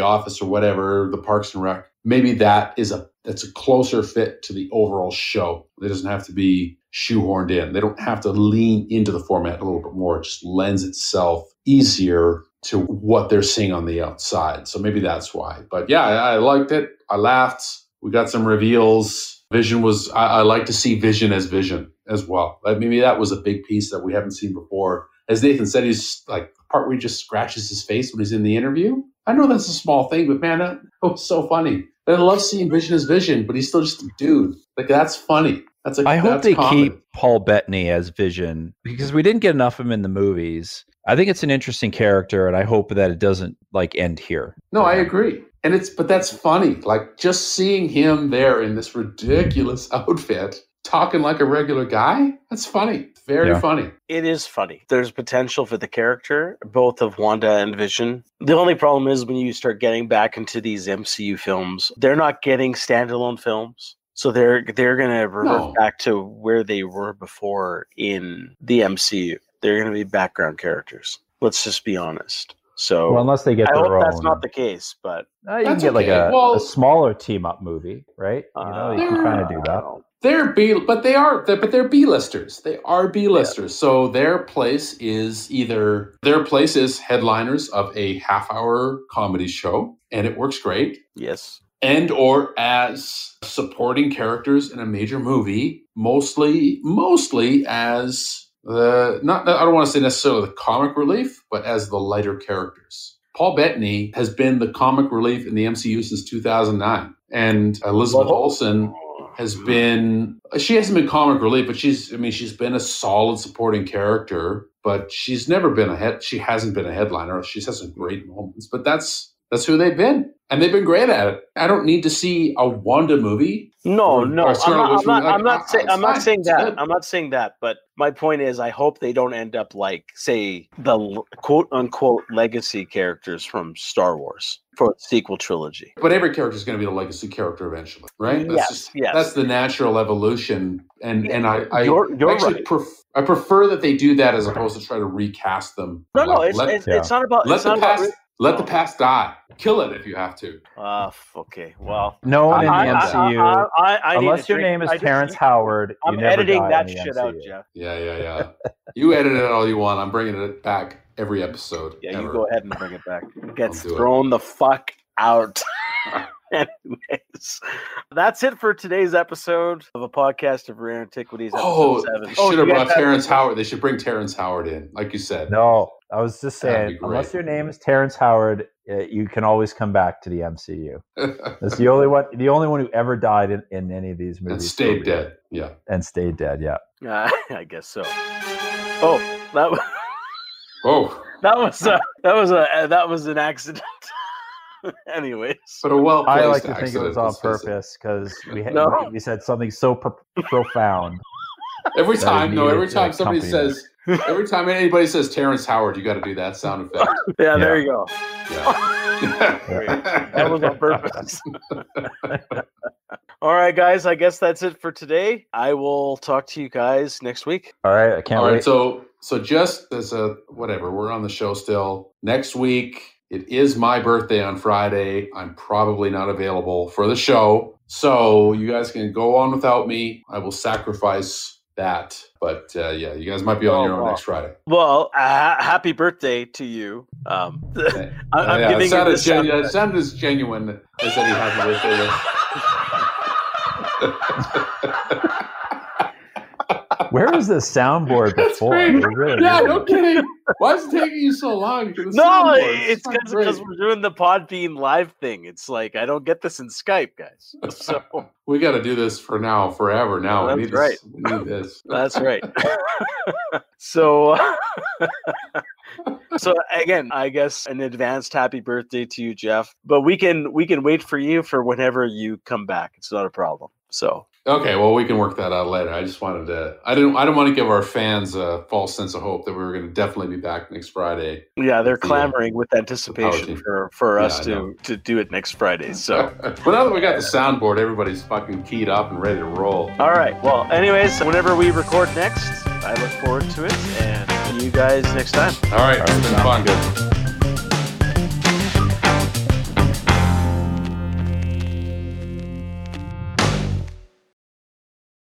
Office, or whatever, the Parks and Rec? Maybe that is a that's a closer fit to the overall show. It doesn't have to be shoehorned in. They don't have to lean into the format a little bit more. It just lends itself easier to what they're seeing on the outside. So maybe that's why. But yeah, I, I liked it. I laughed. We got some reveals. Vision was, I, I, like to see Vision as Vision as well. Like maybe that was a big piece that we haven't seen before. As Nathan said, he's like the part where he just scratches his face when he's in the interview. I know that's a small thing, but man, that, that was so funny. I love seeing Vision as Vision, but he's still just a dude. Like that's funny. That's a, I hope they common. keep Paul Bettany as Vision because we didn't get enough of him in the movies. I think it's an interesting character, and I hope that it doesn't like end here. No, I agree. and it's but that's funny. Like just seeing him there in this ridiculous outfit, talking like a regular guy. That's funny. Very Yeah. funny. It is funny. There's potential for the character, both of Wanda and Vision. The only problem is when you start getting back into these MCU films, they're not getting standalone films. So they're they're gonna revert No. back to where they were before in the MCU. They're gonna be background characters. Let's just be honest. So Well, unless they get I their hope own. that's not the case, but Uh, you can That's get like a, Well- a smaller team up movie, right? You know, you can uh, kind of do that. They're B, but they are, they're, but they're B-listers. They are B-listers. So their place is either their place is headliners of a half-hour comedy show, and it works great, Yes. and or as supporting characters in a major movie, mostly, mostly as the not. I don't want to say necessarily the comic relief, but as the lighter characters. Paul Bettany has been the comic relief in the MCU since 2009, and Elizabeth Olsen has mm-hmm. been she hasn't been comic relief, but she's I mean she's been a solid supporting character, but she's never been a head she hasn't been a headliner. She's had some great moments, but that's that's who they've been. And they've been great at it. I don't need to see a Wanda movie. No, Or- no, or I'm not. I'm not, like, I'm not uh, saying. I'm not saying that. good. I'm not saying that. But my point is, I hope they don't end up like, say, the quote unquote legacy characters from Star Wars for the sequel trilogy. But every character is going to be a legacy character eventually, right? That's Yes, just, yes. That's the natural evolution, and and I I You're- you're actually right. pref- I prefer that they do that as opposed to try to recast them. No, no, it's let, it's, yeah. it's not about. let it's the not about past let the past die. Kill it if you have to. Uh, okay, well, No one in the I, I- MCU, I, I, I need unless your drink- name is I just- Terrence Howard, you I'm never editing die that in the shit MCU. out, Jeff. Yeah, yeah, yeah. you edit it all you want. I'm bringing it back every episode. Yeah, ever. you go ahead and bring it back. It gets I'll it. thrown the fuck out. Anyways, that's it for today's episode of a podcast of rare antiquities. Oh, episode they seven. should have brought Terrence Howard. They should bring Terrence Howard in, like you said. No, I was just saying, unless your name is Terrence Howard, uh, you can always come back to the MCU. That's the only one, the only one who ever died in, in any of these movies. and stayed dead. Yeah. And stayed dead. Yeah. Uh, I guess so. Oh, that was Oh, that was a, that was a that was an accident. Anyways, but a well I like to think it was on let's face it. purpose because we had, No. we said something so pro- profound. Every time, no, every time somebody accompany says, every time anybody says Terrence Howard, you got to do that sound effect. yeah, there you go. Yeah. That was on purpose. All right, guys. I guess that's it for today. I will talk to you guys next week. All right, I can't All wait. right, so so just as a whatever, we're on the show still. Next week, it is my birthday on Friday. I'm probably not available for the show, so you guys can go on without me. I will sacrifice that, but uh, yeah, you guys might be on Oh, your own wow. next Friday. Well, uh, happy birthday to you. Um, I, I'm Uh, yeah, giving it you sounded, this sound genu- it sounded as genuine as any happy birthday. Where was the soundboard before? really yeah, need no kidding. Why is it taking you so long? to get the No, it's because we're doing the Podbean live thing. It's like I don't get this in Skype, guys. So we got to do this for now, forever. Now That's we need right. this. We need this. that's right. so, so again, I guess an advanced happy birthday to you, Jeff. But we can we can wait for you for whenever you come back. It's not a problem. So Okay, well, we can work that out later. I just wanted to. I didn't. I don't want to give our fans a false sense of hope that we were going to definitely be back next Friday. yeah, they're The, uh, clamoring with anticipation for for Yeah, us to to do it next Friday. So. but now that we got the soundboard, everybody's fucking keyed up and ready to roll. All right. Well, anyways, whenever we record next, I look forward to it, and see you guys next time. All right, All right, it's been fun. good.